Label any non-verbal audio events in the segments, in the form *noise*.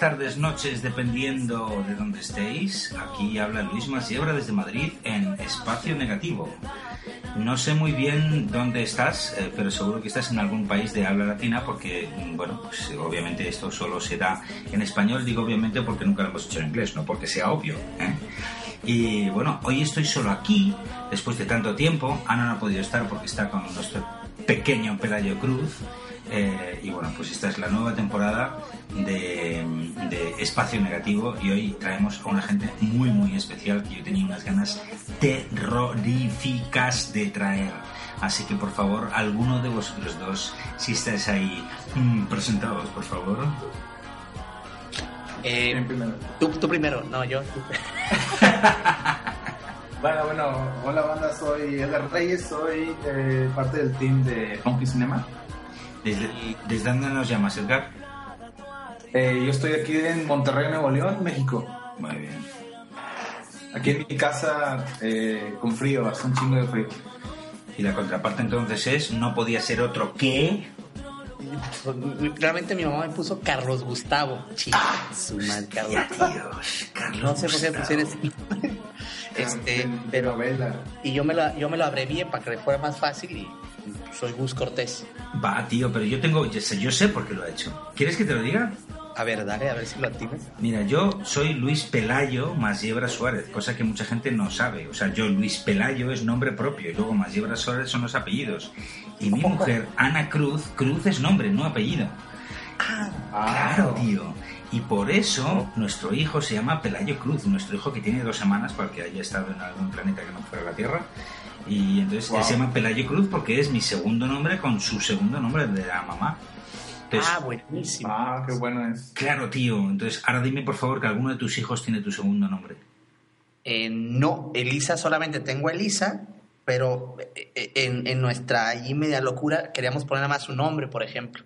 Tardes, noches, dependiendo de dónde estéis. Aquí habla Luis Masiebra desde Madrid en Espacio Negativo. No sé muy bien dónde estás, eh, pero seguro que estás en algún país de habla latina porque, mm, bueno, pues obviamente esto solo se da en español. Digo obviamente porque nunca lo hemos hecho en inglés, no porque sea obvio. ¿eh? Y bueno, hoy estoy solo aquí, después de tanto tiempo. Ana no ha podido estar porque está con nuestro pequeño Pelayo Cruz. Eh, y bueno, pues esta es la nueva temporada de, de, Espacio Negativo y hoy traemos a una gente muy muy especial que yo tenía unas ganas terroríficas de traer. Así que por favor, alguno de vosotros dos, si estáis ahí mm, presentados, por favor. Eh, tú, tú, primero, no, yo. *laughs* bueno, bueno, hola banda, soy Edgar Reyes, soy eh, parte del team de Funky Cinema. ¿Desde, ¿Desde dónde nos llamas, Edgar? Eh, yo estoy aquí en Monterrey, Nuevo León, México. Muy bien. Aquí en mi casa eh, con frío, hace un chingo de frío. Y la contraparte entonces es, no podía ser otro que... Realmente mi mamá me puso Carlos Gustavo. ¡Ah! Su madre, Carlos. Dios, Carlos No sé por qué pusieron ese *laughs* Este, pero... Y yo me, lo, yo me lo abrevié para que le fuera más fácil y soy Gus Cortés. Va, tío, pero yo tengo, yo sé, yo sé por qué lo ha hecho. ¿Quieres que te lo diga? A ver, dale, a ver si lo atinas. Mira, yo soy Luis Pelayo Masiebra Suárez, cosa que mucha gente no sabe. O sea, yo Luis Pelayo es nombre propio y luego Masiebra Suárez son los apellidos. Y mi mujer, Ana Cruz, Cruz es nombre, no apellido. Ah, claro, tío. Y por eso nuestro hijo se llama Pelayo Cruz, nuestro hijo que tiene dos semanas para que haya estado en algún planeta que no fuera la Tierra. Y entonces él se llama Pelayo Cruz porque es mi segundo nombre con su segundo nombre de la mamá. Entonces, ah, buenísimo. Ah, qué bueno es. Claro, tío. Entonces, ahora dime por favor que alguno de tus hijos tiene tu segundo nombre. Eh, no, Elisa solamente tengo a Elisa, pero eh, en, en nuestra allí media locura queríamos poner nada más su nombre, por ejemplo.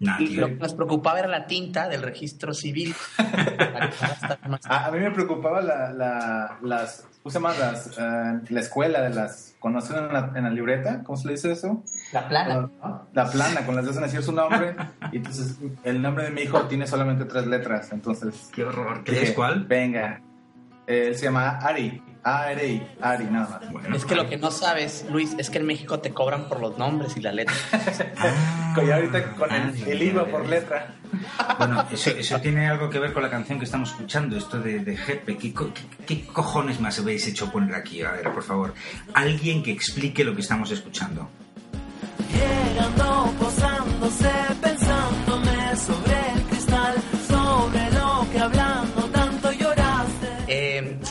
Nah, y lo que nos preocupaba era la tinta del registro civil. *laughs* a, a, mí me preocupaba la, la, las, ¿cómo se llama? Las, uh, la escuela de las, ¿conocen en la, en la, libreta? ¿Cómo se le dice eso? La plana. La, la plana, con las dos decir su nombre. y entonces el nombre de mi hijo tiene solamente tres letras, entonces... ¡Qué horror! ¿Qué es cuál? Venga. Él se llama Ari. Ari, Ari, nada más. Bueno, es que lo que no sabes, Luis, es que en México te cobran por los nombres y la letra. *laughs* ah, y ahorita con el, el, IVA por letra. Bueno, *laughs* eso, eso, tiene algo que ver con la canción que estamos escuchando, esto de, de Jepe. ¿Qué, ¿Qué, qué, cojones más habéis hecho poner aquí? A ver, por favor, alguien que explique lo que estamos escuchando. Llegando, posándose,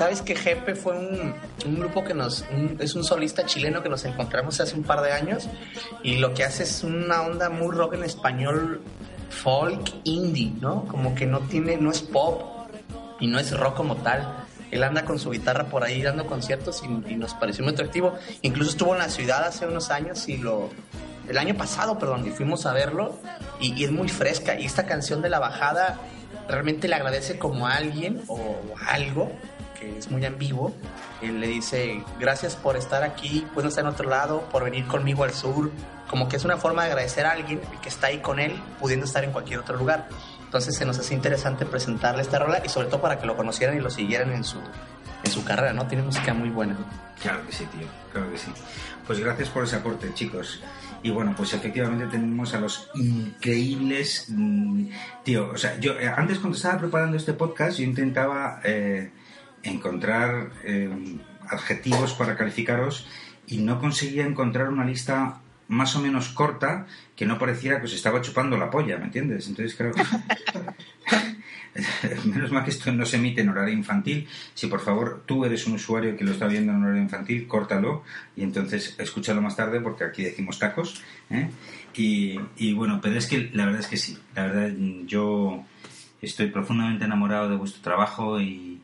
Sabes que Jepe fue un, un grupo que nos. Un, es un solista chileno que nos encontramos hace un par de años y lo que hace es una onda muy rock en español, folk indie, ¿no? Como que no tiene. No es pop y no es rock como tal. Él anda con su guitarra por ahí dando conciertos y, y nos pareció muy atractivo. Incluso estuvo en la ciudad hace unos años y lo, el año pasado, perdón, y fuimos a verlo y, y, es muy fresca. Y esta canción de la bajada realmente le agradece como a alguien o algo que es muy ambiguo. Él le dice, gracias por estar aquí, no estar en otro lado, por venir conmigo al sur. Como que es una forma de agradecer a alguien que está ahí con él, pudiendo estar en cualquier otro lugar. Entonces se nos hace interesante presentarle esta rola y sobre todo para que lo conocieran y lo siguieran en su, en su carrera, ¿no? Tiene música muy buena. Claro que sí, tío, claro que sí. Pues gracias por ese aporte, chicos. Y bueno, pues efectivamente tenemos a los increíbles... Mmm, tío, o sea, yo eh, antes cuando estaba preparando este podcast, yo intentaba eh, encontrar eh, adjetivos para calificaros y no conseguía encontrar una lista más o menos corta que no pareciera que os estaba chupando la polla, ¿me entiendes? Entonces creo que... *laughs* Menos mal que esto no se emite en horario infantil. Si por favor tú eres un usuario que lo está viendo en horario infantil, córtalo y entonces escúchalo más tarde porque aquí decimos tacos. ¿eh? Y, y, bueno, pero es que la verdad es que sí. La verdad yo estoy profundamente enamorado de vuestro trabajo y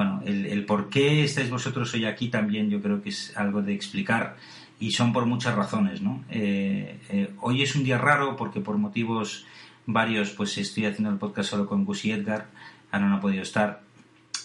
bueno, el, el por qué estáis vosotros hoy aquí también yo creo que es algo de explicar y son por muchas razones, ¿no? Eh, eh, hoy es un día raro porque por motivos varios, pues estoy haciendo el podcast solo con Gus y Edgar, ahora no ha podido estar.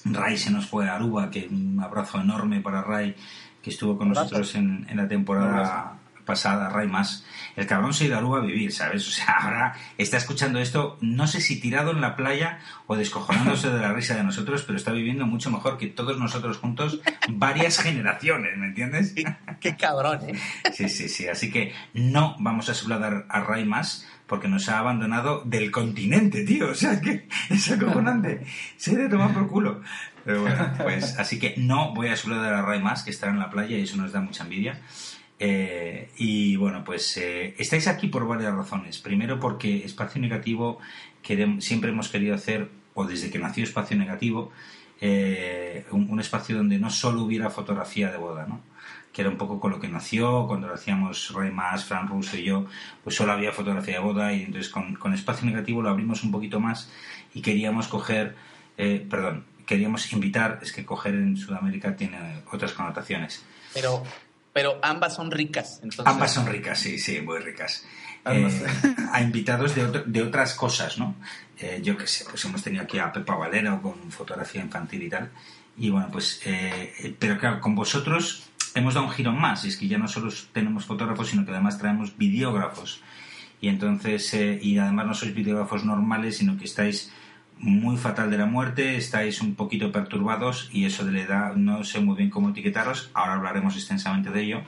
Ray se nos fue a Aruba, que un abrazo enorme para Ray, que estuvo con nosotros en, en la temporada pasada, Ray más. El cabrón se irá a vivir, ¿sabes? O sea, *laughs* ahora está escuchando esto, no sé si tirado en la playa o descojonándose de la risa de nosotros, pero está viviendo mucho mejor que todos nosotros juntos varias generaciones, ¿me entiendes? Qué, cabrón, ¿eh? Sí, sí, sí. Así que no vamos a saludar a Ray más porque nos ha abandonado del continente, tío. O sea, que *laughs* es acojonante. Se de tomar por culo. Pero bueno, pues así que no voy a saludar a Ray más, que está en la playa y eso nos da mucha envidia. Eh, y bueno, pues eh, estáis aquí por varias razones. Primero porque Espacio Negativo siempre hemos querido hacer, o desde que nació Espacio Negativo, eh, un, espacio donde no solo hubiera fotografía de boda, ¿no? que era un poco con lo que nació, cuando lo hacíamos Ray Más, Fran Russo y yo, pues solo había fotografía de boda y entonces con, Espacio Negativo lo abrimos un poquito más y queríamos coger, perdón, queríamos invitar, es que coger en Sudamérica tiene otras connotaciones. Pero pero ambas son ricas. Ambas son ricas, sí, sí, muy ricas. Eh, a invitados de, de, otras cosas, ¿no? Eh, yo qué sé, pues hemos tenido aquí a Pepa Valero con fotografía infantil y tal. Y bueno, pues, eh, pero claro, con vosotros hemos dado un giro más. Y es que ya no solo tenemos fotógrafos, sino que además traemos videógrafos. Y entonces, y además no sois videógrafos normales, sino que estáis muy fatal de la muerte, estáis un poquito perturbados y eso de la edad no sé muy bien cómo etiquetaros, ahora hablaremos extensamente de ello.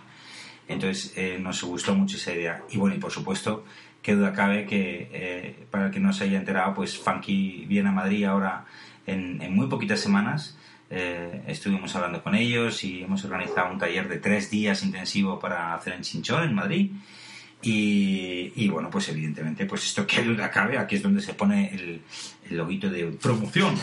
Entonces eh, nos gustó mucho esa idea. Y bueno, y por supuesto, qué duda cabe que eh, para el que no se haya enterado, pues Funky viene a Madrid ahora en, muy poquitas semanas. Eh, estuvimos hablando con ellos y hemos organizado un taller de tres días intensivo para hacer en Chinchón, en Madrid. Y, bueno, pues evidentemente, pues esto que duda cabe, aquí es donde se pone el, el loguito de promoción,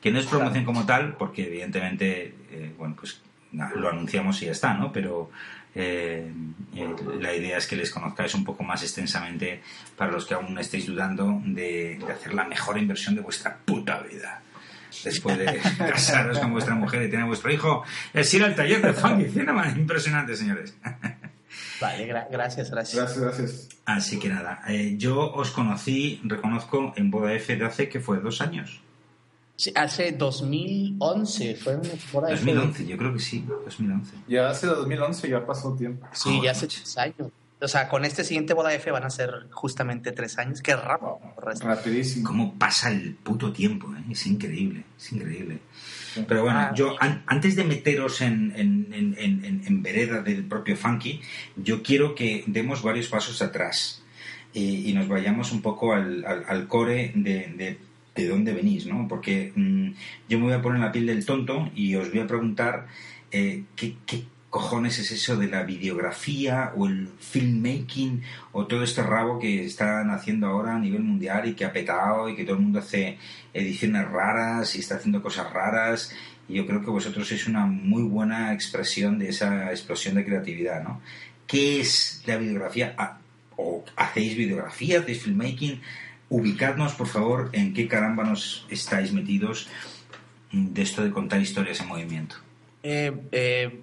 que no es promoción como tal, porque evidentemente, eh, bueno, pues lo anunciamos y ya está, ¿no? Pero eh, eh, la idea es que les conozcáis un poco más extensamente para los que aún estéis dudando de, hacer la mejor inversión de vuestra puta vida después de *laughs* casaros con vuestra mujer y tener vuestro hijo, es ir al taller de Funky Cinema. Impresionante, señores. *laughs* Vale, gracias, gracias. Gracias, gracias. Así que nada, eh, yo os conocí, reconozco, en Boda F de hace que fue dos años. Sí, hace 2011, fue Boda 2011, yo creo que sí, 2011. Ya hace 2011 ya pasó tiempo. Sí, ya hace tres años. O sea, con este siguiente Boda F van a ser justamente tres años. Qué rápido. Rapidísimo. ¿Cómo pasa el puto tiempo? Eh? Es increíble, es increíble. Pero bueno, ah, yo antes de meteros en, en, vereda del propio funky, yo quiero que demos varios pasos atrás y, nos vayamos un poco al, al, core de, de, dónde venís, ¿no? Porque mm, yo me voy a poner la piel del tonto y os voy a preguntar eh, ¿qué, qué, cojones es eso de la videografía o el filmmaking o todo este rabo que están haciendo ahora a nivel mundial y que ha petado y que todo el mundo hace ediciones raras y está haciendo cosas raras y yo creo que vosotros sois una muy buena expresión de esa explosión de creatividad, ¿no? ¿Qué es la videografía? Ah, ¿O hacéis videografía, hacéis filmmaking? Ubicadnos, por favor, en qué caramba nos estáis metidos de esto de contar historias en movimiento. Eh, eh,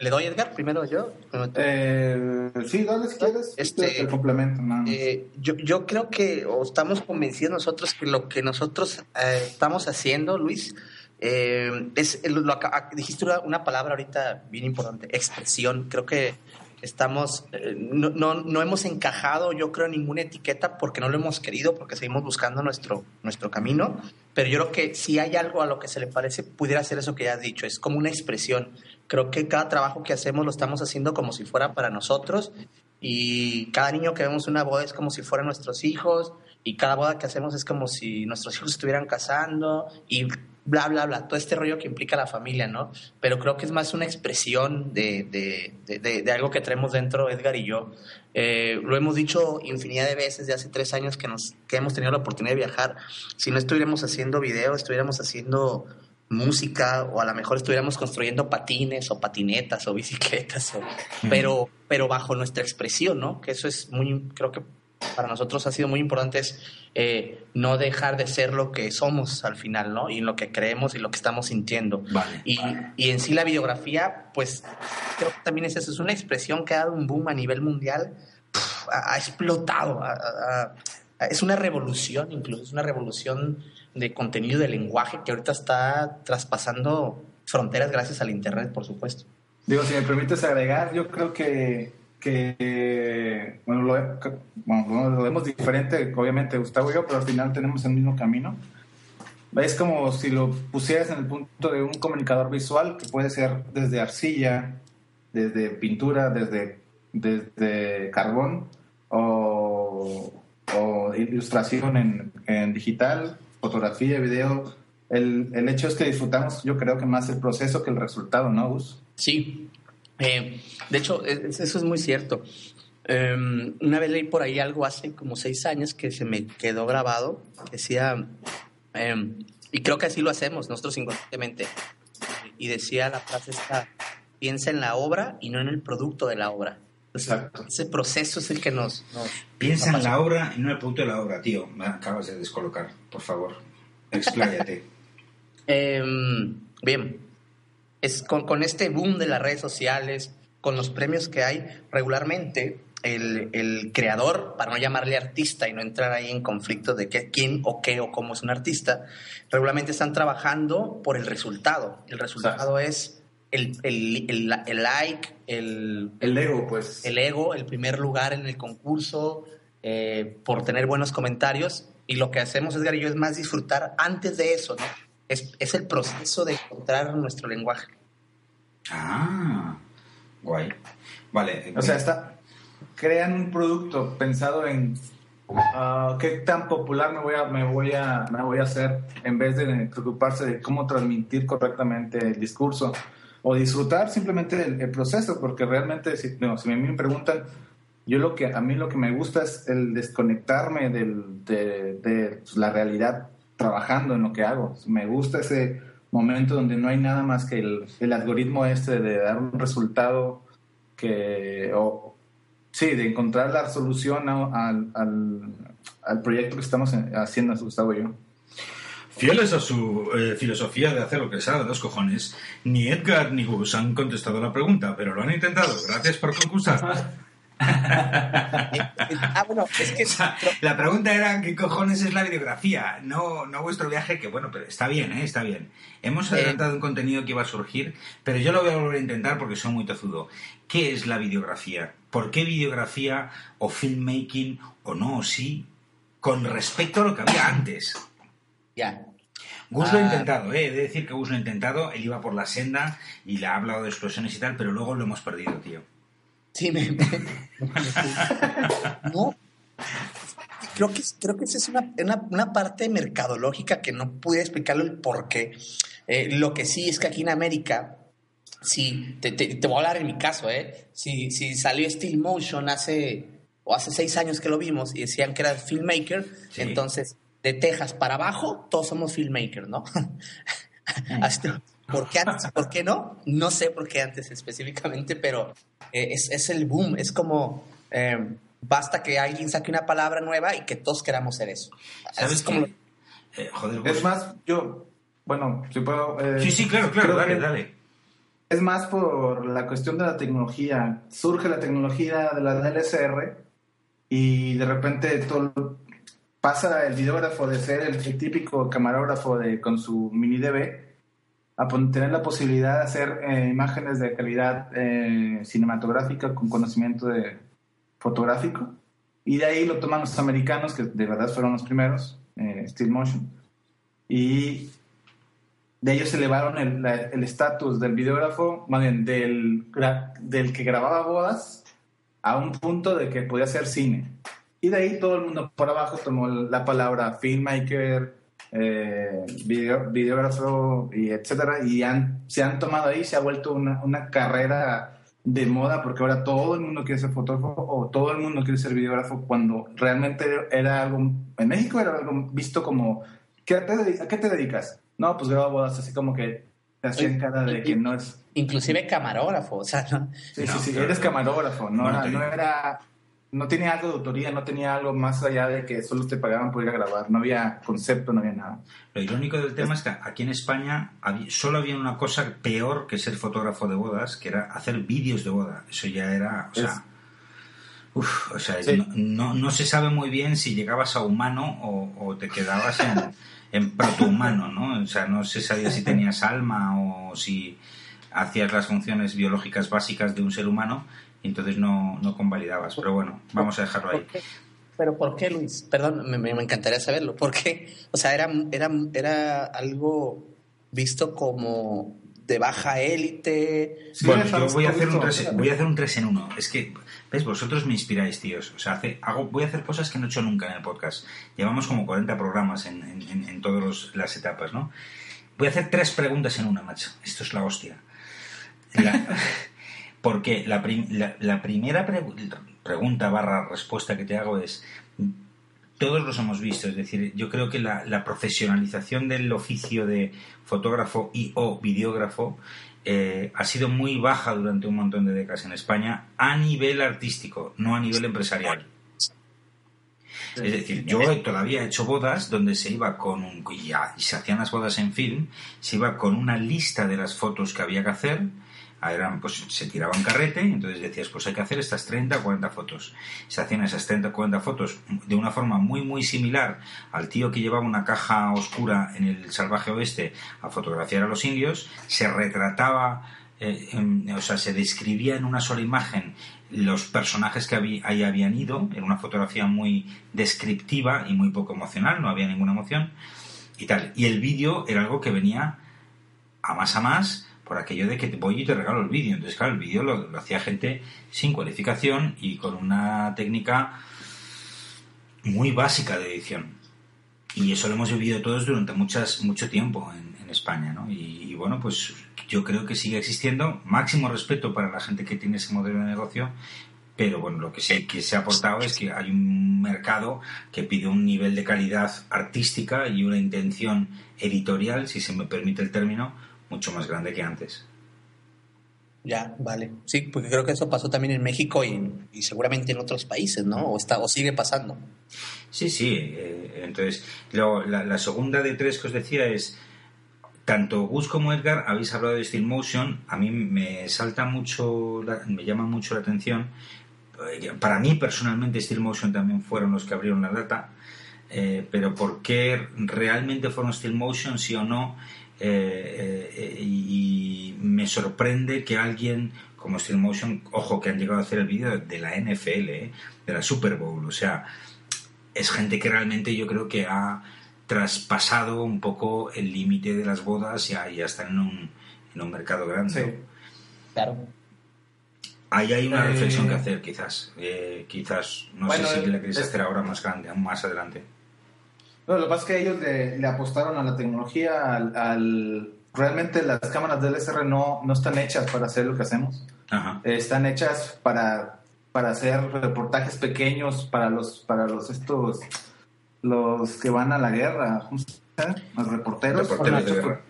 ¿Le doy Edgar primero yo? Eh, sí, dale si quieres. Este, el complemento, eh, yo, yo creo que, o estamos convencidos nosotros que lo que nosotros eh, estamos haciendo, Luis, eh, es, lo, dijiste una palabra ahorita bien importante, expresión. Creo que estamos, no, no, no, hemos encajado, yo creo, en ninguna etiqueta porque no lo hemos querido, porque seguimos buscando nuestro, nuestro camino. Pero yo creo que si hay algo a lo que se le parece, pudiera ser eso que ya has dicho, es como una expresión Creo que cada trabajo que hacemos lo estamos haciendo como si fuera para nosotros y cada niño que vemos una boda es como si fueran nuestros hijos y cada boda que hacemos es como si nuestros hijos estuvieran casando y bla, bla, bla, todo este rollo que implica la familia, ¿no? Pero creo que es más una expresión de, de, de, algo que traemos dentro Edgar y yo. Eh, lo hemos dicho infinidad de veces de hace tres años que, nos, que hemos tenido la oportunidad de viajar. Si no estuviéramos haciendo video, estuviéramos haciendo música o a lo mejor estuviéramos construyendo patines o patinetas o bicicletas, pero, pero bajo nuestra expresión, ¿no? Que eso es muy, creo que para nosotros ha sido muy importante es eh, no dejar de ser lo que somos al final, ¿no? Y en lo que creemos y lo que estamos sintiendo. y, y, en sí la videografía, pues creo que también es eso, es una expresión que ha dado un boom a nivel mundial, ha, explotado, es una revolución incluso, es una revolución de contenido de lenguaje que ahorita está traspasando fronteras gracias al Internet, por supuesto. Digo, si me permites agregar, yo creo que que, bueno, lo, vemos diferente, obviamente Gustavo y yo, pero al final tenemos el mismo camino. Es como si lo pusieras en el punto de un comunicador visual, que puede ser desde arcilla, desde pintura, desde, desde carbón o, o ilustración en, en, digital, fotografía, video. El, el, hecho es que disfrutamos, yo creo que más el proceso que el resultado, ¿no, Gus? Sí. Eh, de hecho, eso es muy cierto. Eh, una vez leí por ahí algo hace como seis años que se me quedó grabado. Decía, eh, y creo que así lo hacemos nosotros inconscientemente. Y decía la frase esta, piensa en la obra y no en el producto de la obra. Exacto. Ese proceso es el que nos... nos piensa nos en la obra y no en el producto de la obra, tío. Me acabas de descolocar, por favor. Expláyate. *laughs* bien, es con, con, este boom de las redes sociales, con los premios que hay, regularmente el, el, creador, para no llamarle artista y no entrar ahí en conflicto de qué, quién o qué o cómo es un artista, regularmente están trabajando por el resultado. El resultado es el, el, el, el like, el, el ego, pues. El ego, el primer lugar en el concurso, eh, por tener buenos comentarios. Y lo que hacemos, Edgar y yo, es más disfrutar antes de eso, ¿no? Es, es el proceso de encontrar nuestro lenguaje. Ah, guay. Vale. O sea, está, crean un producto pensado en uh, qué tan popular me voy, a, me, voy a, me voy a hacer en vez de preocuparse de cómo transmitir correctamente el discurso o disfrutar simplemente el, el proceso, porque realmente si, no, si me preguntan, yo lo que a mí lo que me gusta es el desconectarme del, de, de la realidad trabajando en lo que hago. Me gusta ese momento donde no hay nada más que el, algoritmo este de dar un resultado que, o, sí, de encontrar la solución al, al proyecto que estamos haciendo Gustavo y yo. Fieles a su eh, filosofía de hacer lo que sabe de los cojones, ni Edgar ni Gus han contestado la pregunta, pero lo han intentado. Gracias por concursar. *laughs* ah, bueno, es que... *laughs* O sea, la pregunta era qué cojones es la videografía, no, no vuestro viaje, que bueno, pero está bien, ¿eh? está bien. Hemos adelantado eh... un contenido que iba a surgir, pero yo lo voy a volver a intentar porque soy muy tozudo. ¿Qué es la videografía? ¿Por qué videografía o filmmaking o no o sí con respecto a lo que había antes? Ya. Gus ah. lo ha intentado, ¿eh? he de decir que Gus lo ha intentado, él iba por la senda y le ha hablado de explosiones y tal, pero luego lo hemos perdido, tío. Sí, me... no. Creo que, creo que esa es una, una, una, parte mercadológica que no pude explicarlo el por qué. Eh, lo que sí es que aquí en América, sí, te, te, te, voy a hablar en mi caso, ¿eh? Si, si salió Steel Motion hace, o hace seis años que lo vimos y decían que era filmmaker, sí. entonces de Texas para abajo, todos somos filmmakers, ¿no? *laughs* Hasta, ¿Por qué antes? ¿Por qué no? No sé por qué antes específicamente, pero eh, es, es, el boom. Es como eh, basta que alguien saque una palabra nueva y que todos queramos ser eso. ¿Sabes es como... Eh, joder, es más, yo, bueno, si puedo. sí, sí, claro, claro, dale, dale. Es más por la cuestión de la tecnología. Surge la tecnología de la DLSR y de repente todo, pasa el videógrafo de ser el, típico camarógrafo de, con su mini DV a tener la posibilidad de hacer eh, imágenes de calidad eh, cinematográfica con conocimiento de fotográfico. Y de ahí lo toman los americanos, que de verdad fueron los primeros, eh, Steel Motion. Y de ellos elevaron el estatus del videógrafo, más del, del que grababa bodas, a un punto de que podía hacer cine. Y de ahí todo el mundo por abajo tomó la palabra filmmaker, eh, video, videógrafo y etcétera, y han, se han tomado ahí, se ha vuelto una, una, carrera de moda porque ahora todo el mundo quiere ser fotógrafo o todo el mundo quiere ser videógrafo cuando realmente era algo, en México era algo visto como, ¿qué te, ¿a qué te dedicas? No, pues grabo bodas así como que te hacían cara de que no es... Inclusive camarógrafo, o sea, ¿no? Sí, sí, sí, eres camarógrafo, no, no, no era no tenía algo de autoría, no tenía algo más allá de que solo te pagaban por ir a grabar, no había concepto, no había nada. Lo irónico del tema es que aquí en España solo había una cosa peor que ser fotógrafo de bodas, que era hacer vídeos de boda. Eso ya era, o sea, uf, o sea sí. no, no, no, se sabe muy bien si llegabas a humano o, o te quedabas en, *laughs* en protohumano, ¿no? O sea, no se sabía si tenías alma o si hacías las funciones biológicas básicas de un ser humano y entonces no, no convalidabas. Pero bueno, vamos a dejarlo ahí. ¿Pero por qué, Luis? Perdón, me, me encantaría saberlo. ¿Por qué? O sea, era, era, era algo visto como de baja élite. Sí, bueno, yo voy a, hacer un visto. 3, voy a hacer un 3 en 1. Es que, ¿ves? Vosotros me inspiráis, tíos. O sea, hace, hago, voy a hacer cosas que no he hecho nunca en el podcast. Llevamos como 40 programas en, en, en, en todas las etapas, ¿no? Voy a hacer tres preguntas en una, macho. Esto es la hostia. La- *laughs* porque la, prim- la, la primera pre- pregunta barra respuesta que te hago es, todos los hemos visto, es decir, yo creo que la, la profesionalización del oficio de fotógrafo y o videógrafo eh, ha sido muy baja durante un montón de décadas en España a nivel artístico, no a nivel empresarial. Es decir, yo todavía he hecho bodas donde se iba con un. Y se hacían las bodas en film, se iba con una lista de las fotos que había que hacer. Ah, Eran, pues se tiraba un carrete, entonces decías, pues hay que hacer estas 30 o 40 fotos. Se hacían esas 30 o 40 fotos de una forma muy, muy similar al tío que llevaba una caja oscura en el salvaje oeste a fotografiar a los indios. Se retrataba, eh, o sea, se describía en una sola imagen los personajes que habí- ahí habían ido, en una fotografía muy descriptiva y muy poco emocional, no había ninguna emoción y tal. Y el vídeo era algo que venía a más a más por aquello de que te voy y te regalo el vídeo. Entonces, claro, el vídeo lo, hacía gente sin cualificación y con una técnica muy básica de edición. Y eso lo hemos vivido todos durante muchas, mucho tiempo en, en España, ¿no? Y, y bueno, pues yo creo que sigue existiendo. Máximo respeto para la gente que tiene ese modelo de negocio, pero bueno, lo que sí que se ha aportado es que hay un mercado que pide un nivel de calidad artística y una intención editorial, si se me permite el término, mucho más grande que antes. Ya, vale. Sí, porque creo que eso pasó también en México y, y seguramente en otros países, ¿no? O, está, o sigue pasando. Sí, sí. eh, entonces, lo- la, la segunda de tres que os decía es, tanto Gus como Edgar habéis hablado de Steel Motion, a mí me salta mucho, la- me llama mucho la atención. Eh, Para mí, personalmente, Steel Motion también fueron los que abrieron la data, eh, pero ¿por qué realmente fueron Steel Motion, sí o no? Eh, eh, y, me sorprende que alguien como Steel Motion, ojo que han llegado a hacer el vídeo de la NFL, eh, de la Super Bowl, o sea, es gente que realmente yo creo que ha traspasado un poco el límite de las bodas y ya, ya están en un, en un mercado grande. Sí. Claro. Ahí hay una Eh, reflexión que hacer, quizás. Eh, quizás, no Bueno, sé si la queréis es- hacer ahora más grande, aún más adelante. No, lo que pasa es que ellos le, le apostaron a la tecnología, al, al- realmente las cámaras DSLR no, no están hechas para hacer lo que hacemos. Ajá. Eh, están hechas para, para hacer reportajes pequeños para los para los estos los que van a la guerra, los reporteros. Reporteros de por- guerra.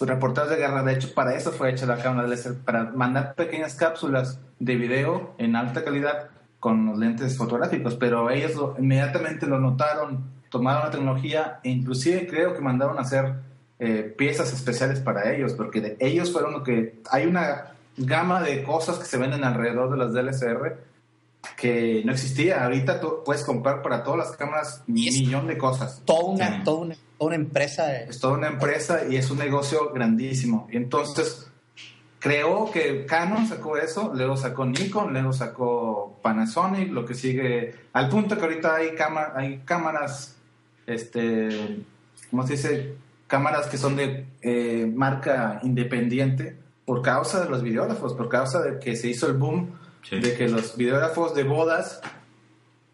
reporteros de guerra, de hecho, para eso fue hecha la cámara DSLR, para mandar pequeñas cápsulas de video en alta calidad con los lentes fotográficos, pero ellos lo- inmediatamente lo notaron, tomaron la tecnología e inclusive creo que mandaron a hacer eh, piezas especiales para ellos, porque de- ellos fueron lo que... Hay una gama de cosas que se venden alrededor de las DLSR que no existía. Ahorita tú puedes comprar para todas las cámaras un millón de cosas. Toda una, Sí. toda una, toda una empresa. de- Es toda una empresa y es un negocio grandísimo. Entonces, creo que Canon sacó eso, luego sacó Nikon, luego sacó Panasonic, lo que sigue, al punto que ahorita hay, hay cámaras, este, ¿cómo se dice? Cámaras que son de eh, marca independiente por causa de los videógrafos, por causa de que se hizo el boom Sí. de que los videógrafos de bodas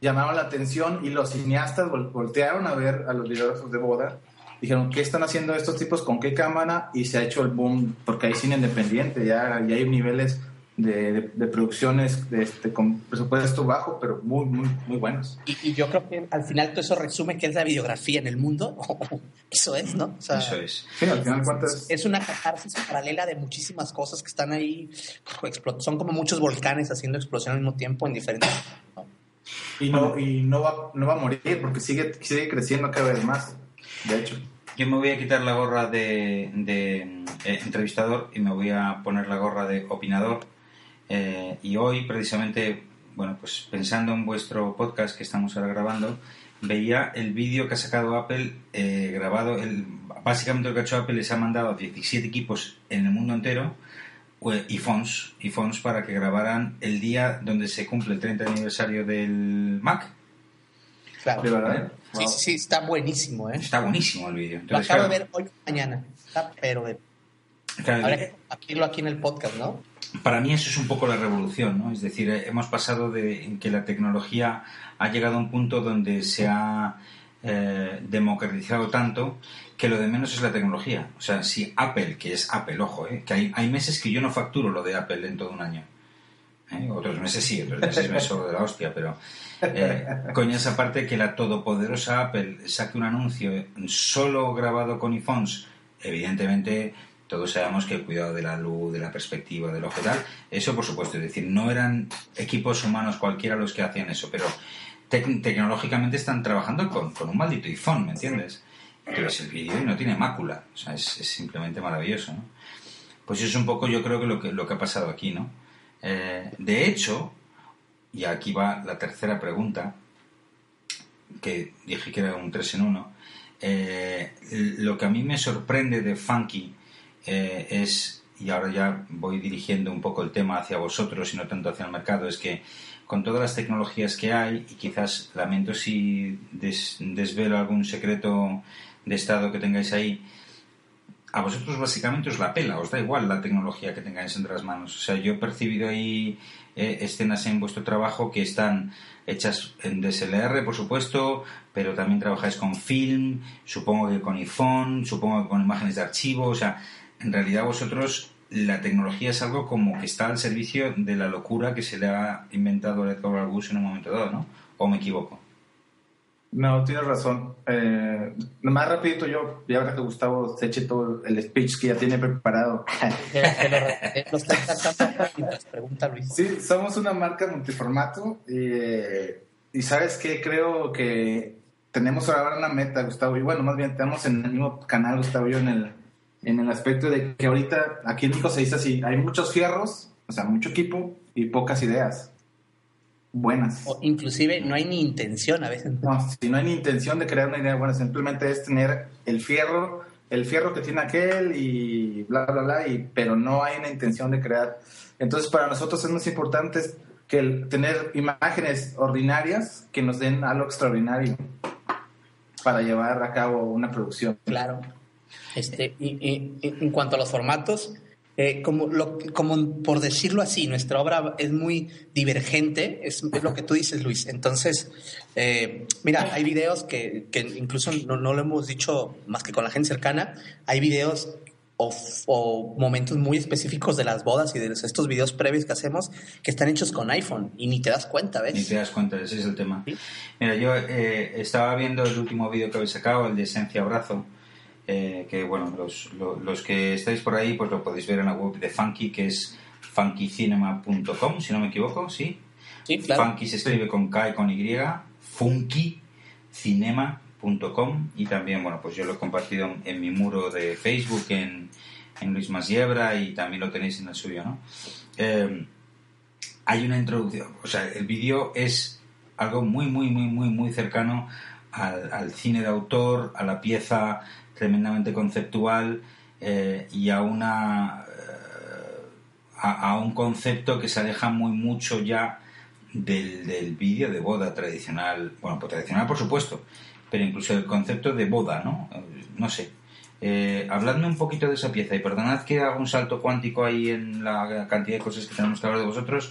llamaron la atención y los cineastas vol- voltearon a ver a los videógrafos de boda. Dijeron, ¿qué están haciendo estos tipos? ¿Con qué cámara? Y se ha hecho el boom, porque hay cine independiente, ya, ya hay niveles de, de- de producciones de este, con presupuesto bajo, pero muy, muy, muy buenos. Y, y yo creo que al final todo eso resume que es la videografía en el mundo. *laughs* eso es, ¿no? O sea, Eso es. Sí, al final cuentas, Es una catarsis paralela de muchísimas cosas que están ahí. Son como muchos volcanes haciendo explosión al mismo tiempo en diferentes. ¿no? y no, y no, va, no va a morir porque sigue, sigue creciendo cada vez más, de hecho. Yo me voy a quitar la gorra de, de, eh, entrevistador y me voy a poner la gorra de opinador. Eh, y hoy, precisamente, bueno, pues pensando en vuestro podcast que estamos ahora grabando, veía el vídeo que ha sacado Apple eh, grabado. El, básicamente lo que ha hecho Apple les ha mandado a 17 equipos en el mundo entero eh, iPhones, iPhones para que grabaran el día donde se cumple el 30 aniversario del Mac. Claro. De verdad. Sí, sí, sí, está buenísimo, ¿eh? Está buenísimo el vídeo. Lo acabo de claro, ver hoy o mañana. Está, pero de... claro, que compartirlo aquí en el podcast, ¿no? para mí eso es un poco la revolución, ¿no? Es decir, eh, hemos pasado de en que la tecnología ha llegado a un punto donde se ha eh, democratizado tanto que lo de menos es la tecnología. O sea, si Apple, que es Apple, ojo, ¿eh? que hay, hay meses que yo no facturo lo de Apple en todo un año. ¿eh? Otros meses sí, otros meses me sobro de la hostia, pero eh, coño, esa parte que la todopoderosa Apple saque un anuncio solo grabado con iPhones, evidentemente todos sabemos que el cuidado de la luz, de la perspectiva, del ojo y tal, eso por supuesto, es decir, no eran equipos humanos cualquiera los que hacían eso, pero tec- tecnológicamente están trabajando con, con un maldito iPhone, ¿me entiendes? Tú ves el vídeo y no tiene mácula, o sea, es, es simplemente maravilloso, ¿no? Pues eso es un poco yo creo que lo que, lo que ha pasado aquí, ¿no? Eh, de hecho, y aquí va la tercera pregunta, que dije que era un 3 en 1, eh, lo que a mí me sorprende de Funky eh, es, y ahora ya voy dirigiendo un poco el tema hacia vosotros y no tanto hacia el mercado, es que con todas las tecnologías que hay, y quizás lamento si des- desvelo algún secreto de estado que tengáis ahí, a vosotros básicamente os la pela, os da igual la tecnología que tengáis entre las manos. O sea, yo he percibido ahí eh, escenas en vuestro trabajo que están hechas en DSLR, por supuesto, pero también trabajáis con film, supongo que con iPhone, supongo que con imágenes de archivo. O sea, en realidad vosotros la tecnología es algo como que está al servicio de la locura que se le ha inventado a Edgar Bush en un momento dado, ¿no? ¿O me equivoco? No, tienes razón. Eh, más rapidito yo, y ahora que Gustavo se eche todo el speech que ya tiene preparado. *laughs* Sí, somos una marca multiformato y, eh, y sabes que creo que tenemos ahora una meta, Gustavo, y bueno, más bien estamos en el mismo canal, Gustavo, y yo en el, en el aspecto de que ahorita aquí en México se dice así, hay muchos fierros, o sea, mucho equipo y pocas ideas buenas. O inclusive no hay ni intención a veces. No, si no hay ni intención de crear una idea buena, simplemente es tener el fierro, el fierro que tiene aquel y bla, bla, bla, y, pero no hay una intención de crear. Entonces, para nosotros es más importante que el tener imágenes ordinarias que nos den algo extraordinario para llevar a cabo una producción. Claro. Este, y, y- y en cuanto a los formatos, eh, como, lo, como por decirlo así, nuestra obra es muy divergente, es, es lo que tú dices, Luis. Entonces, eh, mira, hay videos que, que incluso no, no lo hemos dicho más que con la gente cercana, hay videos o, o momentos muy específicos de las bodas y de estos videos previos que hacemos que están hechos con iPhone y ni te das cuenta, Ni ¿ves? te das cuenta, ese es el tema. Sí. Mira, yo eh, estaba viendo el último vídeo que habéis sacado, el de Esencia Abrazo, eh, que bueno, los, lo- los que estáis por ahí pues lo podéis ver en la web de Funky, que es funkycinema.com, si no me equivoco, ¿sí? Sí, claro. Funky se escribe con K y con Y, funkycinema.com y también, bueno, pues yo lo he compartido en, en mi muro de Facebook, en, en Luis Masiebra y también lo tenéis en el suyo, ¿no? Eh, hay una introducción, o sea, el vídeo es algo muy, muy, muy, muy, muy cercano al, al cine de autor, a la pieza tremendamente conceptual eh, y a una eh, a, un concepto que se aleja muy mucho ya del, del vídeo de boda tradicional, bueno, pues tradicional por supuesto, pero incluso el concepto de boda, ¿no? No sé. Eh, habladme un poquito de esa pieza y perdonad que haga un salto cuántico ahí en la cantidad de cosas que tenemos que hablar de vosotros,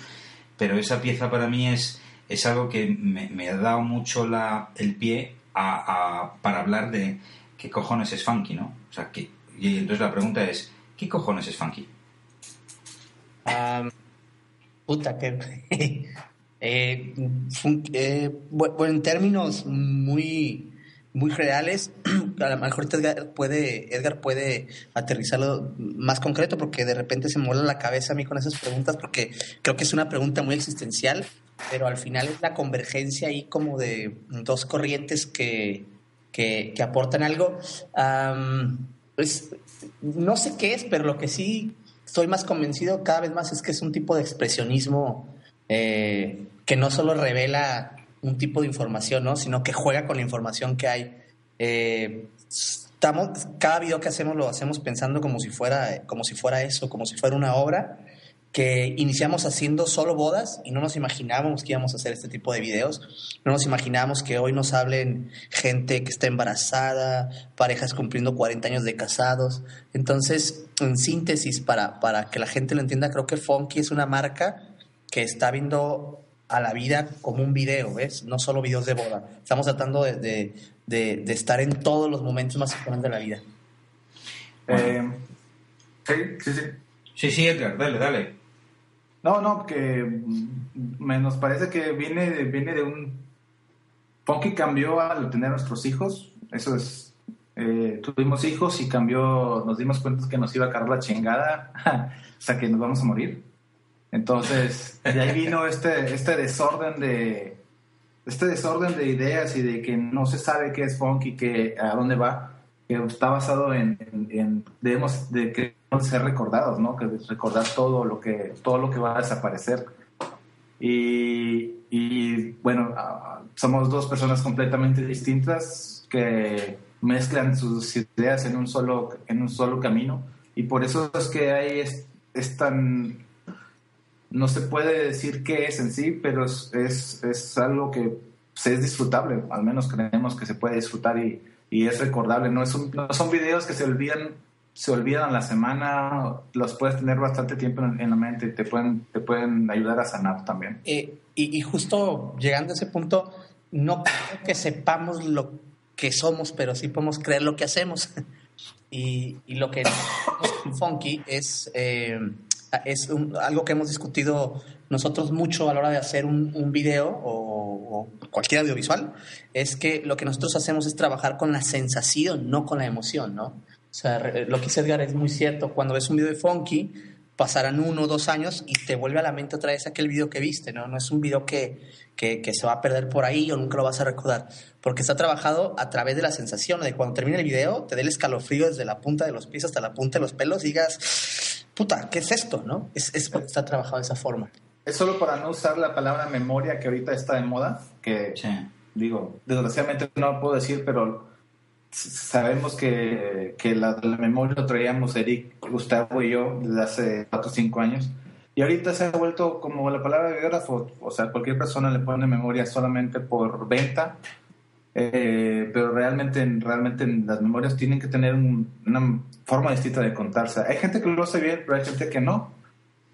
pero esa pieza para mí es, es algo que me, ha dado mucho la, el pie a- para hablar de qué cojones es funky, ¿no? O sea, que, y entonces la pregunta es, ¿qué cojones es funky? Puta, que. *laughs* eh, eh, bu- bueno, en términos muy, muy reales, *clears throat* a lo mejor ahorita Edgar puede, Edgar puede aterrizarlo más concreto porque de repente se me la cabeza a mí con esas preguntas porque creo que es una pregunta muy existencial, pero al final es la convergencia ahí como de dos corrientes que, que, que aportan algo. Es- no sé qué es, pero lo que sí estoy más convencido cada vez más es que es un tipo de expresionismo eh, que no solo revela un tipo de información, ¿no? sino que juega con la información que hay. Eh, estamos, cada video que hacemos lo hacemos pensando como si fuera, como si fuera eso, como si fuera una obra que iniciamos haciendo solo bodas y no nos imaginábamos que íbamos a hacer este tipo de videos. No nos imaginábamos que hoy nos hablen gente que está embarazada, parejas cumpliendo 40 años de casados. Entonces, en síntesis, para, para que la gente lo entienda, creo que Funky es una marca que está viendo a la vida como un video, ¿ves? No solo videos de boda. Estamos tratando de, de, de, de estar en todos los momentos más importantes de la vida. Eh, sí, sí, sí. Sí, sí, Edgar, dale, dale. No, no, que mm, me nos parece que viene, viene de un... Funky cambió al tener nuestros hijos, eso es... eh, tuvimos hijos y cambió, nos dimos cuenta que nos iba a cargar la chingada *laughs* hasta que nos vamos a morir. Entonces, de ahí vino este, este desorden de este desorden de ideas y de que no se sabe qué es funky, que a dónde va, que está basado en, en, en- debemos de que ser recordados, ¿no? Que recordar todo lo que todo lo que va a desaparecer. Y, y, bueno, ah, somos dos personas completamente distintas que mezclan sus ideas en un solo en un solo camino y por eso es que hay es, es tan no se puede decir qué es en sí, pero es, es, es algo que es disfrutable, al menos creemos que se puede disfrutar y, y es recordable. No, es un- no son videos que se olvidan, se olvidan la semana, los puedes tener bastante tiempo en, la mente te pueden, te pueden ayudar a sanar también. Eh, y, y justo llegando a ese punto, no creo que sepamos lo que somos, pero sí podemos creer lo que hacemos. *laughs* y, y lo que en Funky es, eh, es algo que hemos discutido nosotros mucho a la hora de hacer un, un video o, o cualquier audiovisual, es que lo que nosotros hacemos es trabajar con la sensación, no con la emoción, ¿no? O sea, lo que dice Edgar es muy cierto. Cuando ves un video de Funky, pasarán uno o dos años y te vuelve a la mente otra vez aquel video que viste, ¿no? No es un video que, que, que se va a perder por ahí o nunca lo vas a recordar, porque está trabajado a través de la sensación, de cuando termine el video te dé el escalofrío desde la punta de los pies hasta la punta de los pelos y digas, puta, ¿qué es esto, no? Es, es porque está trabajado de esa forma. Es solo para no usar la palabra memoria que ahorita está de moda, que Sí. digo, desgraciadamente no lo puedo decir, pero sabemos que, que la, la memoria lo traíamos Eric, Gustavo y yo desde hace 4 o 5 años. Y ahorita se ha vuelto como la palabra biógrafo, o sea, cualquier persona le pone memoria solamente por venta, eh, pero realmente, realmente las memorias tienen que tener un- una forma distinta de contarse. Hay gente que lo hace bien, pero hay gente que no.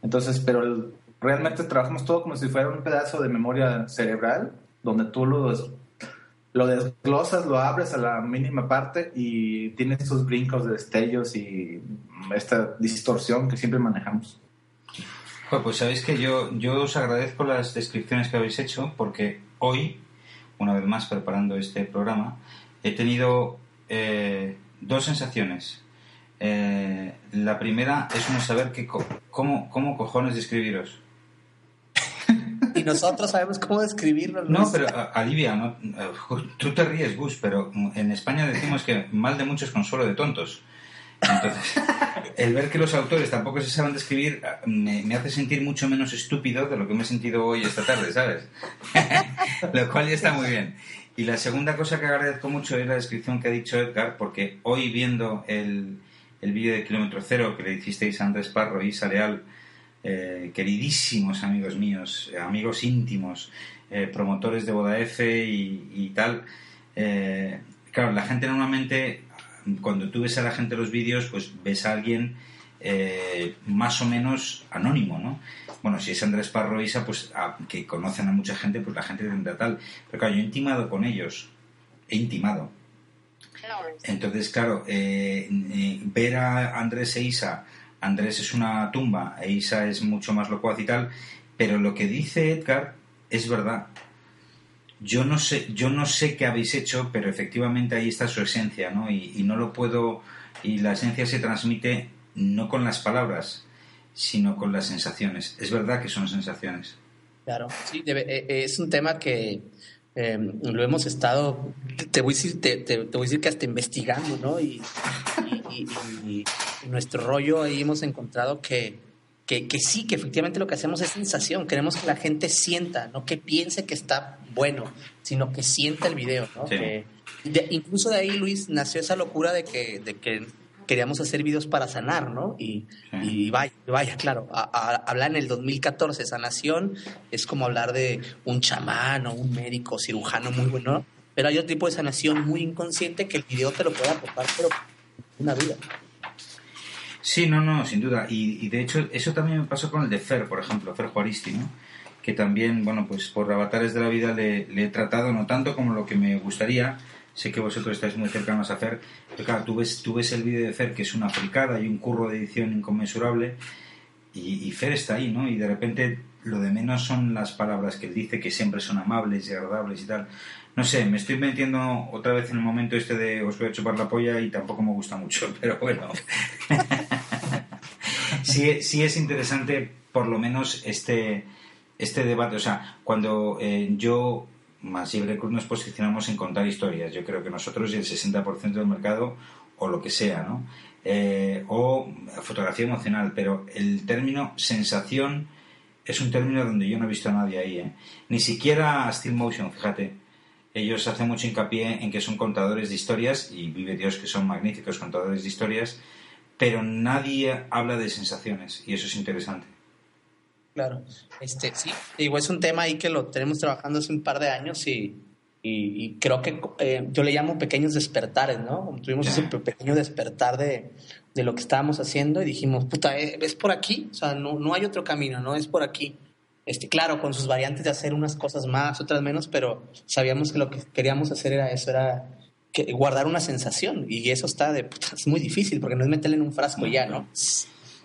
Entonces, pero el- realmente trabajamos todo como si fuera un pedazo de memoria cerebral, donde tú lo, des- lo desglosas, lo abres a la mínima parte y tienes estos brincos de destellos y esta distorsión que siempre manejamos. Joder, Pues sabéis que yo, yo os agradezco las descripciones que habéis hecho porque hoy, una vez más preparando este programa, he tenido eh, dos sensaciones. Eh, la primera es no saber co- cómo, cómo cojones describiros. Y nosotros sabemos cómo describirlo. No, pero alivia, ¿no? Eh, tú te ríes, Gus, pero en España decimos que mal de muchos consuelo de tontos. Entonces, *laughs* el ver que los autores tampoco se saben describir ah, me, me hace sentir mucho menos estúpido de lo que me he sentido hoy esta tarde, ¿sabes? *laughs* lo cual ya está muy bien. Y la segunda cosa que agradezco mucho es la descripción que ha dicho Edgar, porque hoy viendo el, el vídeo de Kilómetro Cero que le hicisteis a Andrés Parro y Isa Leal, eh, queridísimos amigos míos, eh, amigos íntimos, eh, promotores de Boda F y, y tal. eh, claro, la gente normalmente, cuando tú ves a la gente los vídeos, pues ves a alguien más o menos anónimo, ¿no? Bueno, si es Andrés Parro Isa, pues a- que conocen a mucha gente, pues la gente tendrá tal. Pero claro, yo he intimado con ellos, he intimado. Entonces, claro, ver a Andrés e Isa, Andrés es una tumba e Isa es mucho más locuaz y tal, pero lo que dice Edgar es verdad. Yo no sé, yo no sé qué habéis hecho, pero efectivamente ahí está su esencia, ¿no? Y, no lo puedo, y la esencia se transmite no con las palabras, sino con las sensaciones. Es verdad que son sensaciones. Claro, sí, eh, eh, es un tema que eh, lo hemos estado, te, voy a decir, que hasta investigando, ¿no? Nuestro rollo ahí hemos encontrado que, que, que sí, que efectivamente lo que hacemos es sensación. Queremos que la gente sienta, no que piense que está bueno, sino que sienta el video, ¿no? Sí. Que- de- incluso de ahí, Luis, nació esa locura de que, de que queríamos hacer videos para sanar, ¿no? Y, Sí. y vaya, vaya, claro, a- a- hablar en el 2014, sanación, es como hablar de un chamán o un médico cirujano muy bueno, pero hay otro tipo de sanación muy inconsciente que el video te lo puede aportar, pero una vida. Sí, no, no, sin duda. Y, y de hecho, eso también me pasó con el de Fer, por ejemplo, Fer Juaristi, ¿no? Que también, bueno, pues por avatares de la vida le, he tratado, no tanto como lo que me gustaría. Sé que vosotros estáis muy cercanos a Fer, pero claro, tú ves, tú ves el vídeo de Fer, que es una fricada y un curro de edición inconmensurable, y, y Fer está ahí, ¿no? Y de repente lo de menos son las palabras que él dice, que siempre son amables y agradables y tal. No sé, me estoy metiendo otra vez en el momento este de os voy a chupar la polla y tampoco me gusta mucho, *laughs* pero bueno. *laughs* sí, sí es interesante por lo menos este, este debate. O sea, cuando eh, yo más y Cruz nos posicionamos en contar historias, yo creo que nosotros y el 60% del mercado, o lo que sea, ¿no? Eh, o fotografía emocional, pero el término sensación es un término donde yo no he visto a nadie ahí, ¿eh? Ni siquiera Steel Motion, fíjate. Ellos hacen mucho hincapié en que son contadores de historias y vive Dios que son magníficos contadores de historias, pero nadie habla de sensaciones y eso es interesante. Claro, este, sí, digo, es un tema ahí que lo tenemos trabajando hace un par de años y, y, y creo que eh, yo le llamo pequeños despertares, ¿no? Tuvimos ese pe- pequeño despertar de, de lo que estábamos haciendo y dijimos, puta, ¿eh, ¿es por aquí? O sea, no, no hay otro camino, ¿no? Es por aquí. Este, claro, con sus variantes de hacer unas cosas más, otras menos, pero sabíamos que lo que queríamos hacer era eso, era que, guardar una sensación y eso está de, puta, es muy difícil porque no es meterle en un frasco ya, ¿no?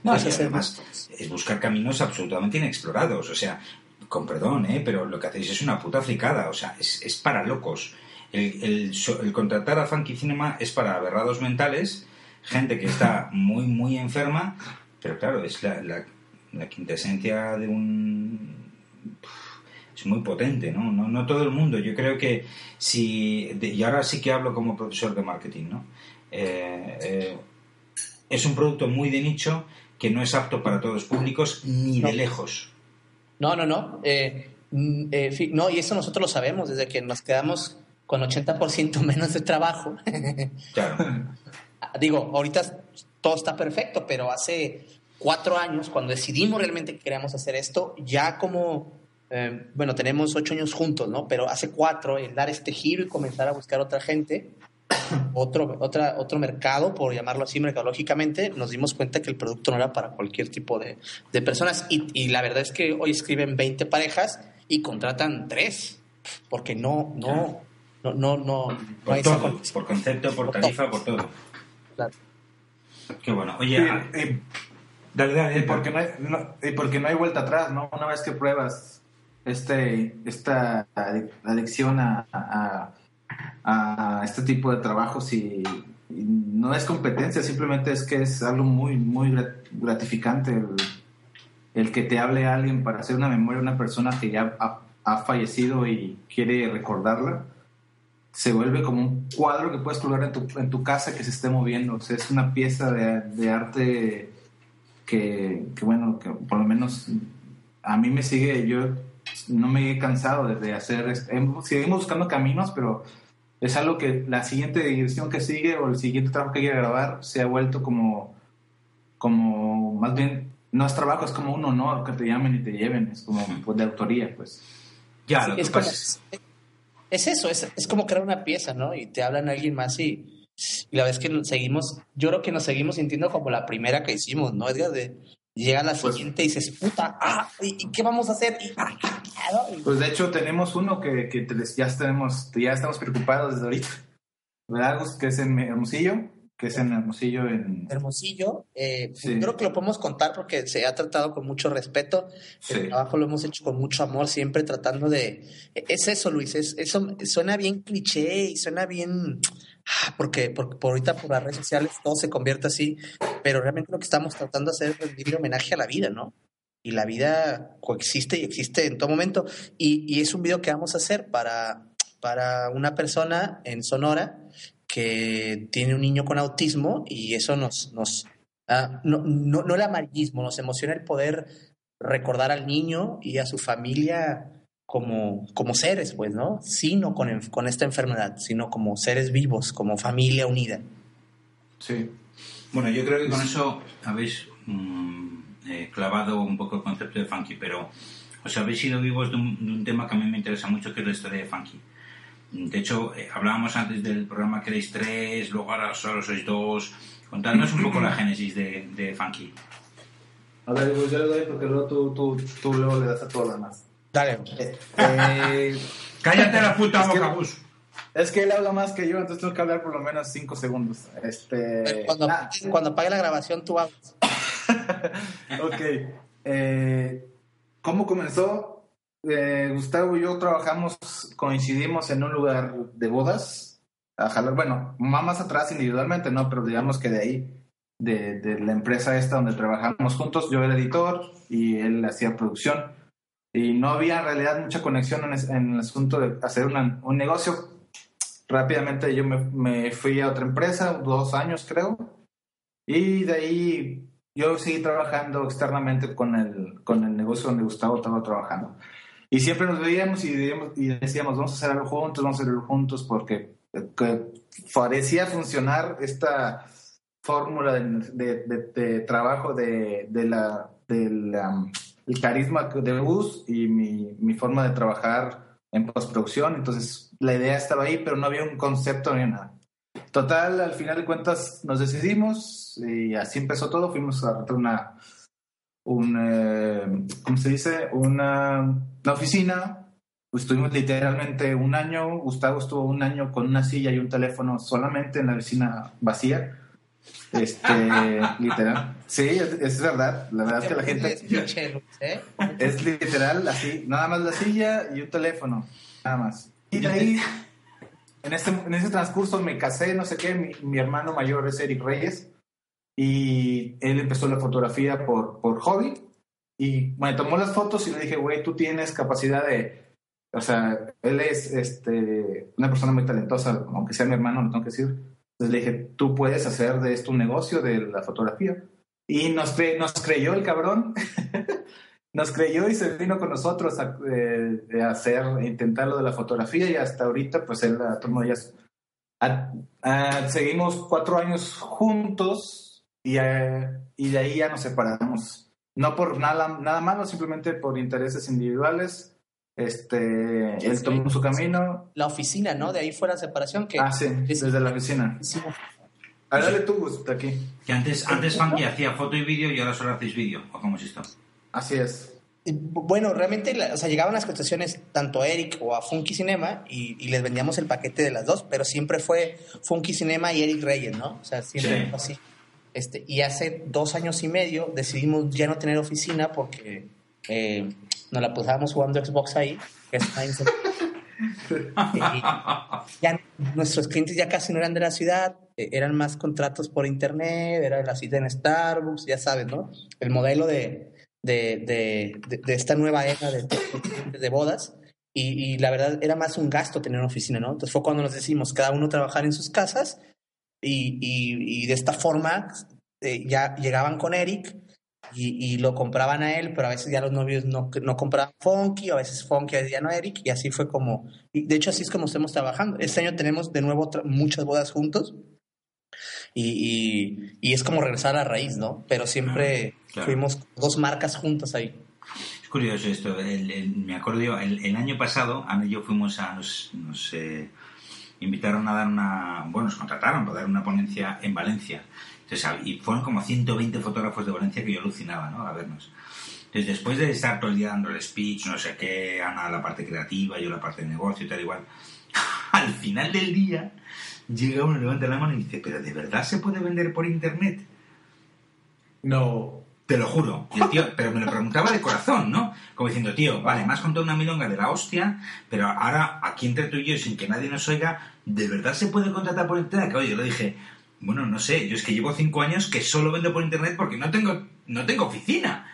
No, Es además es buscar caminos absolutamente inexplorados. O sea, con perdón, ¿eh? pero lo que hacéis es una puta fricada. O sea, es, es para locos. El, el el contratar a Funky Cinema es para aberrados mentales, gente que está muy, muy enferma, pero claro, es la, la, la quintesencia de un... Es muy potente, ¿no? ¿no? No todo el mundo. Yo creo que si... y ahora sí que hablo como profesor de marketing, ¿no? Eh, eh, es un producto muy de nicho que no es apto para todos los públicos ni de lejos. No, no, no. Eh, mm, no, y eso nosotros lo sabemos desde que nos quedamos con 80% *laughs* menos de trabajo. Claro. *laughs* Digo, ahorita todo está perfecto, pero hace cuatro años, cuando decidimos realmente que queríamos hacer esto, ya como, eh, bueno, tenemos ocho años juntos, ¿no? Pero hace cuatro, el dar este giro y comenzar a buscar otra gente, *coughs* otro, otra, otro mercado, por llamarlo así mercadológicamente, nos dimos cuenta que el producto no era para cualquier tipo de, de personas. Y, y la verdad es que hoy escriben 20 parejas y contratan tres, porque no, no, no, no, no, no Por hay todo, por concepto, por tarifa, por todo. Claro. Qué bueno. Oye, Y- ah, y- dale, dale. Y porque, no hay, no- y porque no hay vuelta atrás, ¿no? Una vez que pruebas este, esta adic- adicción a, a- este tipo de trabajos y, no es competencia, simplemente es que es algo muy, muy grat- gratificante el, que te hable alguien para hacer una memoria de una persona que ya ha, ha fallecido y quiere recordarla. Se vuelve como un cuadro que puedes colgar en tu, en tu casa que se esté moviendo. O sea, es una pieza de, de arte que, que, bueno, que por lo menos a mí me sigue, yo no me he cansado de, hacer, seguimos buscando caminos, pero es algo que la siguiente dirección que sigue o el siguiente trabajo que quiere grabar se ha vuelto como, como más bien, no es trabajo, es como un honor que te llamen y te lleven, es como pues, de autoría, pues. Ya, Sí, lo que es, como, es- es eso, es, es como crear una pieza, ¿no? Y te hablan a alguien más y, y la vez que seguimos, yo creo que nos seguimos sintiendo como la primera que hicimos, ¿no, Edgar? De, llega la Pues- siguiente y dices, puta, ah, ¿y, qué vamos a hacer? Y, ah, ¿no? Y- Pues de hecho tenemos uno que, que ya, tenemos, ya estamos preocupados desde ahorita, ¿verdad? Que es en Hermosillo, que es en Hermosillo en... Hermosillo, eh, Sí. creo que lo podemos contar porque se ha tratado con mucho respeto. Sí. El trabajo lo hemos hecho con mucho amor, siempre tratando de... Es eso, Luis, es, eso suena bien cliché y suena bien... Porque, porque por ahorita por las redes sociales todo se convierte así, pero realmente lo que estamos tratando de hacer es rendirle homenaje a la vida, ¿no? Y la vida coexiste y existe en todo momento. Y, y es un video que vamos a hacer para, para una persona en Sonora que tiene un niño con autismo y eso nos, nos ah, no, no, no el amarillismo, nos emociona el poder recordar al niño y a su familia como, como seres, pues, ¿no? Sí, no con, con esta enfermedad, sino como seres vivos, como familia unida. Sí. Bueno, yo creo que con eso habéis mm, eh, clavado un poco el concepto de Funky, pero os habéis ido vivos de un, de un tema que a mí me interesa mucho, que es la historia de Funky. De hecho, eh, hablábamos antes del programa que erais tres, luego ahora solo sois dos. Contadnos un poco la génesis de, de Funky. A ver, pues yo le doy porque luego tú, tú, tú luego le das a todo lo demás. Dale. Eh, eh, ¡Cállate la puta Es que- boca, Gus! es que él habla más que yo, entonces tengo que hablar por lo menos 5 segundos. Este, Cuando, ah, cuando apague la grabación, tú hablas. *laughs* ok. Eh, ¿Cómo comenzó? Eh, Gustavo y yo trabajamos, coincidimos en un lugar de bodas. A jalar, bueno, más más atrás individualmente, ¿no? Pero digamos que de ahí, de, de la empresa esta donde trabajamos juntos, yo era editor y él hacía producción. Y no había en realidad mucha conexión en, es- en el asunto de hacer una- un negocio. Rápidamente yo me, me fui a otra empresa, dos años creo, y de ahí yo seguí trabajando externamente con el, con el negocio donde Gustavo estaba trabajando. Y siempre nos veíamos y, y decíamos, vamos a hacer algo juntos, vamos a hacer algo juntos, porque que parecía funcionar esta fórmula de, de- de- de trabajo de, de la, del um, el carisma de Gus y mi, mi forma de trabajar en postproducción. Entonces, la idea estaba ahí, pero no había un concepto ni nada. Total, al final de cuentas nos decidimos y así empezó todo. Fuimos a rentar una, un, eh, ¿cómo se dice? Una, una oficina. Estuvimos literalmente un año. Gustavo estuvo un año con una silla y un teléfono solamente en la oficina vacía. Este, *laughs* literal. Sí, es, es verdad. La verdad es que la gente ¿eh? es literal así, nada más la silla y un teléfono, nada más. Y de ahí, en, este, en ese transcurso me casé, no sé qué, mi, mi hermano mayor es Eric Reyes y él empezó la fotografía por, por hobby y me tomó las fotos y le dije, güey, tú tienes capacidad de, o sea, él es este, una persona muy talentosa, aunque sea mi hermano, lo tengo que decir. Entonces le dije, tú puedes hacer de esto un negocio de la fotografía. Y nos, cre- nos creyó el cabrón. *laughs* nos creyó y se vino con nosotros a, eh, hacer, intentar lo de la fotografía y hasta ahorita pues él ha tomado ya... a- a- seguimos cuatro años juntos y, eh, y de ahí ya nos separamos. No por nada, nada malo, simplemente por intereses individuales. Este, él tomó su camino. La oficina, ¿no? De ahí fue la separación. Que Ah, sí, desde la oficina. Hicimos. A ver, dale tú, Gus, de aquí. Que antes, antes Funky hacía foto y vídeo y ahora solo hacéis vídeo. ¿O cómo es esto? Así es. Y, Bueno, realmente, o sea, llegaban las cotizaciones tanto a Eric o a Funky Cinema y, y les vendíamos el paquete de las dos, pero siempre fue Funky Cinema y Eric Reyes, ¿no? O sea, siempre Sí. fue así. Este, y hace dos años y medio decidimos ya no tener oficina porque eh, nos la pasábamos jugando Xbox ahí. que es *laughs* y ya nuestros clientes ya casi no eran de la ciudad, eh, eran más contratos por internet, era la cita en Starbucks, ya sabes, ¿no? El modelo de, de, de, esta nueva era de, de, bodas. Y, la verdad era más un gasto tener una oficina, ¿no? Entonces fue cuando nos decidimos cada uno trabajar en sus casas y, y, de esta forma eh, ya llegaban con Eric y, lo compraban a él, pero a veces ya los novios no, no compraban Funky, a veces Funky ya no Eric, y así fue como, de hecho así es como estamos trabajando. Este año tenemos de nuevo muchas bodas juntos y, y, y es como regresar a la raíz, ¿no? Pero siempre Ah, claro. fuimos dos marcas juntas ahí. Es curioso esto. el- el- me acuerdo yo, el, el año pasado, Ana y yo fuimos a. Nos, nos, eh, invitaron a dar una. Bueno, nos contrataron para dar una ponencia en Valencia. Entonces, a- y fueron como 120 fotógrafos de Valencia que yo alucinaba, ¿no? A vernos. Entonces, después de estar todo el día dando el speech, no sé qué, Ana la parte creativa, yo la parte de negocio y tal, igual. *laughs* Al final del día, llega uno, levanta la mano y dice: ¿Pero de verdad se puede vender por internet? No. Te lo juro. Y el tío, pero me lo preguntaba de corazón, ¿no? Como diciendo, tío, vale, me has contado una milonga de la hostia, pero ahora aquí entre tú y yo, sin que nadie nos oiga, ¿de verdad se puede contratar por internet? Claro, yo le dije, bueno, no sé, yo es que llevo cinco años que solo vendo por internet porque no tengo, no tengo oficina.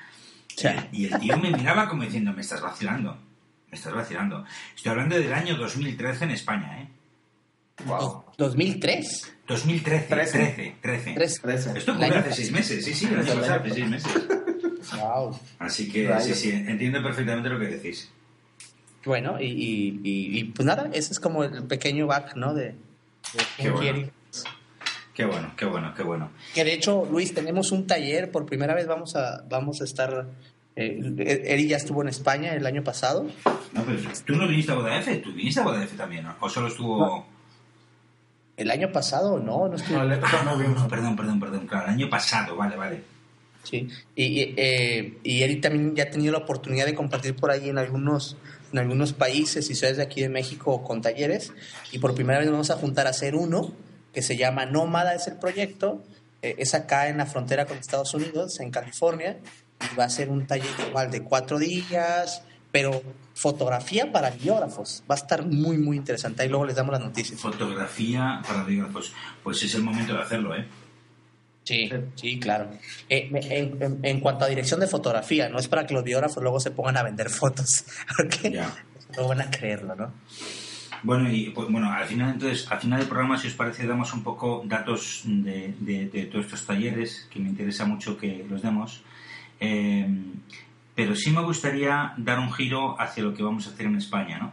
Y el tío me miraba como diciendo, me estás vacilando, me estás vacilando. Estoy hablando del año 2013 en España, ¿eh? Wow. 2003. 2013, 13, 13. 13. Tres. Trece. Esto El ocurrió hace seis meses, sí, sí, pasado, hace seis meses. Wow. Así que Rayos. sí, sí, entiendo perfectamente lo que decís. Bueno, y, y, y- y, pues nada, ese es como el pequeño back, ¿no? De, de Qué bueno. Qué bueno, qué bueno, qué bueno. Que de hecho, Luis, tenemos un taller, por primera vez vamos a, vamos a estar, eh, Eri ya estuvo en España el año pasado. No, pero tú no viniste a Boda F, tú viniste a Boda F también, ¿no? ¿O solo estuvo...? El año pasado, no, no estuvo. No, le- no vimos. No, perdón, perdón, perdón, claro, el año pasado, vale, vale. Sí, y, y, eh, y Eri también ya ha tenido la oportunidad de compartir por ahí en algunos, en algunos países y ciudades de aquí de México con talleres. Y por primera vez nos vamos a juntar a hacer uno que se llama Nómada, es el proyecto. Eh, es acá en la frontera con Estados Unidos, en California. Y va a ser un taller igual de cuatro días, pero fotografía para biógrafos. Va a estar muy, muy interesante. Ahí luego les damos las noticias. Fotografía para biógrafos. Pues es el momento de hacerlo, ¿eh? Sí, sí, claro. Eh, en, en- en cuanto a dirección de fotografía, no es para que los biógrafos luego se pongan a vender fotos, *laughs* porque Ya. no van a creerlo, ¿no? Bueno, y pues, bueno, al final entonces, al final del programa, si os parece, damos un poco datos de, de- de todos estos talleres, que me interesa mucho que los demos. Eh, pero sí me gustaría dar un giro hacia lo que vamos a hacer en España, ¿no?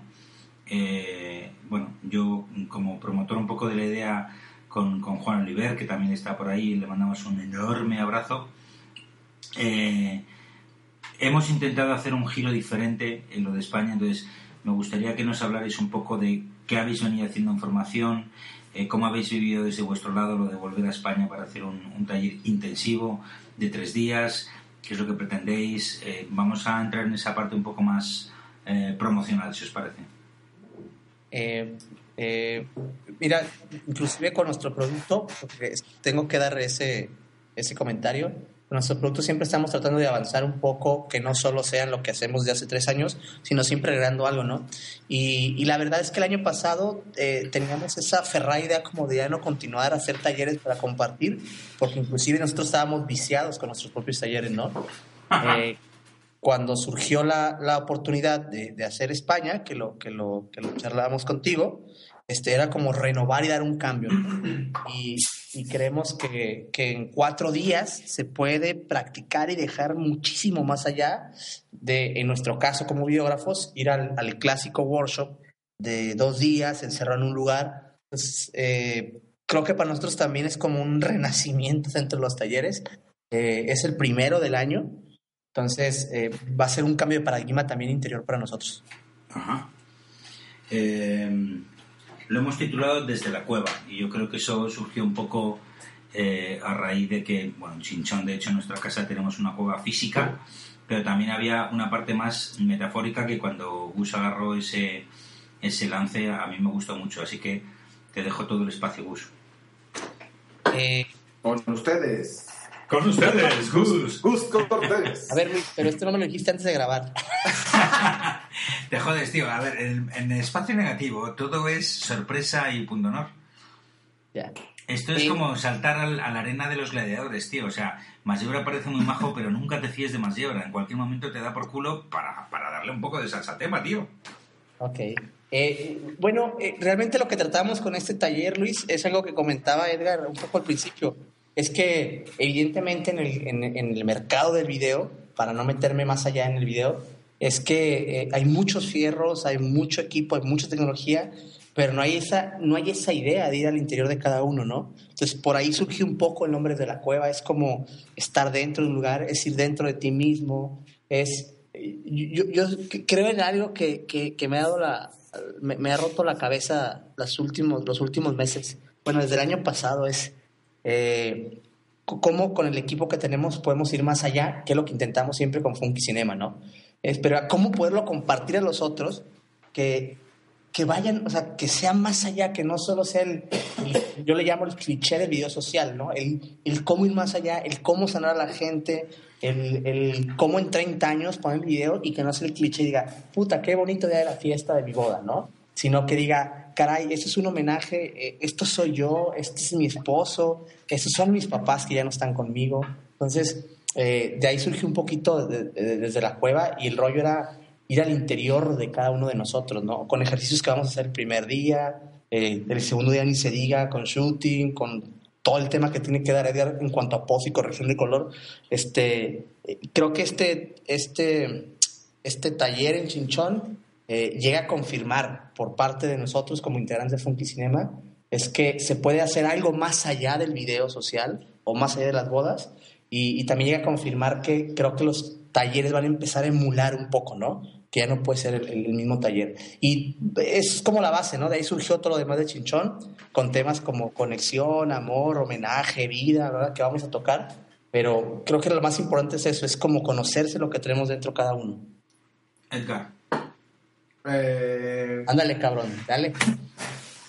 Eh, bueno, yo como promotor un poco de la idea con, con Juan Oliver, que también está por ahí, le mandamos un enorme abrazo. Eh, hemos intentado hacer un giro diferente en lo de España, entonces me gustaría que nos hablarais un poco de qué habéis venido haciendo en formación, eh, cómo habéis vivido desde vuestro lado lo de volver a España para hacer un, un taller intensivo de tres días, qué es lo que pretendéis. Eh, vamos a entrar en esa parte un poco más eh, promocional, si os parece. Eh, mira, inclusive con nuestro producto, porque tengo que dar ese, ese comentario, con nuestro producto siempre estamos tratando de avanzar un poco, que no solo sean lo que hacemos de hace tres años, sino siempre agregando algo, ¿no? Y, y la verdad es que el año pasado eh, teníamos esa ferrada idea como de ya no continuar a hacer talleres para compartir, porque inclusive nosotros estábamos viciados con nuestros propios talleres, ¿no? Eh, cuando surgió la, la oportunidad de, de hacer España, que lo, que lo, que lo charlábamos contigo, este, era como renovar y dar un cambio. Y, y creemos que, que en cuatro días se puede practicar y dejar muchísimo más allá de, en nuestro caso como biógrafos, ir al, al clásico workshop de dos días, encerrado en un lugar. Entonces, eh, creo que para nosotros también es como un renacimiento *laughs* dentro de los talleres. Eh, es el primero del año. Entonces, eh, va a ser un cambio de paradigma también interior para nosotros. Ajá. Eh, lo hemos titulado Desde la Cueva y yo creo que eso surgió un poco eh, a raíz de que, bueno, en Chinchón, de hecho, en nuestra casa tenemos una cueva física, pero también había una parte más metafórica que cuando Gus agarró ese, ese lance a mí me gustó mucho, así que te dejo todo el espacio, Gus. Eh, Con ustedes. Con ustedes, Gus. Gus Cortés. a ver, Luis, pero esto no me lo dijiste antes de grabar. *laughs* Te jodes, tío. A ver, en, en el espacio negativo todo es sorpresa y punto honor. Ya. Esto es Sí. como saltar al- a la arena de los gladiadores, tío. O sea, Masiebra parece muy majo, pero nunca te fíes de Masiebra. En cualquier momento te da por culo para, para darle un poco de salsa al tema, tío. Ok. Eh, bueno, eh, realmente lo que tratamos con este taller, Luis, es algo que comentaba Edgar un poco al principio. Es que evidentemente en el, en, en el mercado del video, para no meterme más allá en el video, es que eh, hay muchos fierros, hay mucho equipo, hay mucha tecnología, pero no hay, esa, no hay esa idea de ir al interior de cada uno, ¿no? Entonces por ahí surge un poco el nombre de la cueva, es como estar dentro de un lugar, es ir dentro de ti mismo, es yo, yo creo en algo que, que, que me ha dado la me, ha roto la cabeza los últimos los últimos meses bueno desde el año pasado es eh, cómo con el equipo que tenemos podemos ir más allá que lo que intentamos siempre con Funky Cinema no es, pero cómo poderlo compartir a los otros que que vayan, o sea, que sea más allá, que no solo sea el, el, yo le llamo el cliché del video social, ¿no? El, el cómo ir más allá, el cómo sanar a la gente, el, el cómo en 30 años poner video y que no sea el cliché y diga, puta, qué bonito día de la fiesta de mi boda, ¿no? Sino que diga, caray, esto es un homenaje, eh, esto soy yo, este es mi esposo, estos son mis papás que ya no están conmigo. Entonces, eh, de ahí surgió un poquito de, de, desde la cueva y el rollo era ir al interior de cada uno de nosotros, ¿no? Con ejercicios que vamos a hacer el primer día, Eh, el segundo día ni se diga, con shooting, con todo el tema que tiene que dar en cuanto a pose y corrección de color. Este, eh, creo que este, este, este taller en Chinchón llega a confirmar por parte de nosotros como integrantes de Funky Cinema es que se puede hacer algo más allá del video social o más allá de las bodas y, y también llega a confirmar que creo que los talleres van a empezar a emular un poco, ¿no? Que ya no puede ser el, el mismo taller. Y es como la base, ¿no? De ahí surgió todo lo demás de Chinchón, con temas como conexión, amor, homenaje, vida, ¿verdad? Que vamos a tocar. Pero creo que lo más importante es eso, es como conocerse lo que tenemos dentro cada uno. Edgar. Eh, Ándale, cabrón, dale.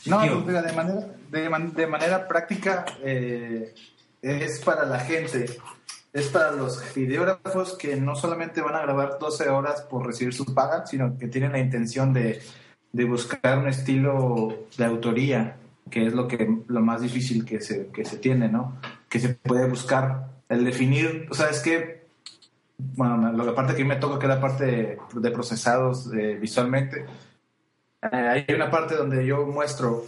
No, pues, mira, de manera, de, man- de manera práctica eh, es para la gente, es para los videógrafos que no solamente van a grabar 12 horas por recibir su paga, sino que tienen la intención de, de buscar un estilo de autoría, que es lo que lo más difícil que se, que se tiene, ¿no? Que se puede buscar, el definir, o sea, es que, bueno, la parte que me toca, que es la parte de, de procesados eh, visualmente, eh, hay una parte donde yo muestro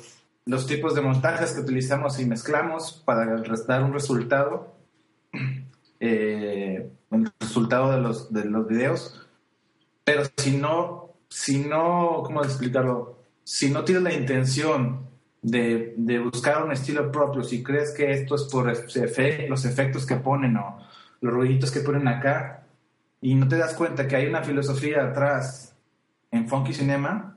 los tipos de montajes que utilizamos y mezclamos para dar un resultado, *clears throat* eh, el resultado de los, de los videos. Pero si no, si no, ¿cómo explicarlo? Si no tienes la intención de, de buscar un estilo propio, si crees que esto es por los efectos que ponen o los ruiditos que ponen acá, y no te das cuenta que hay una filosofía atrás en Funky Cinema,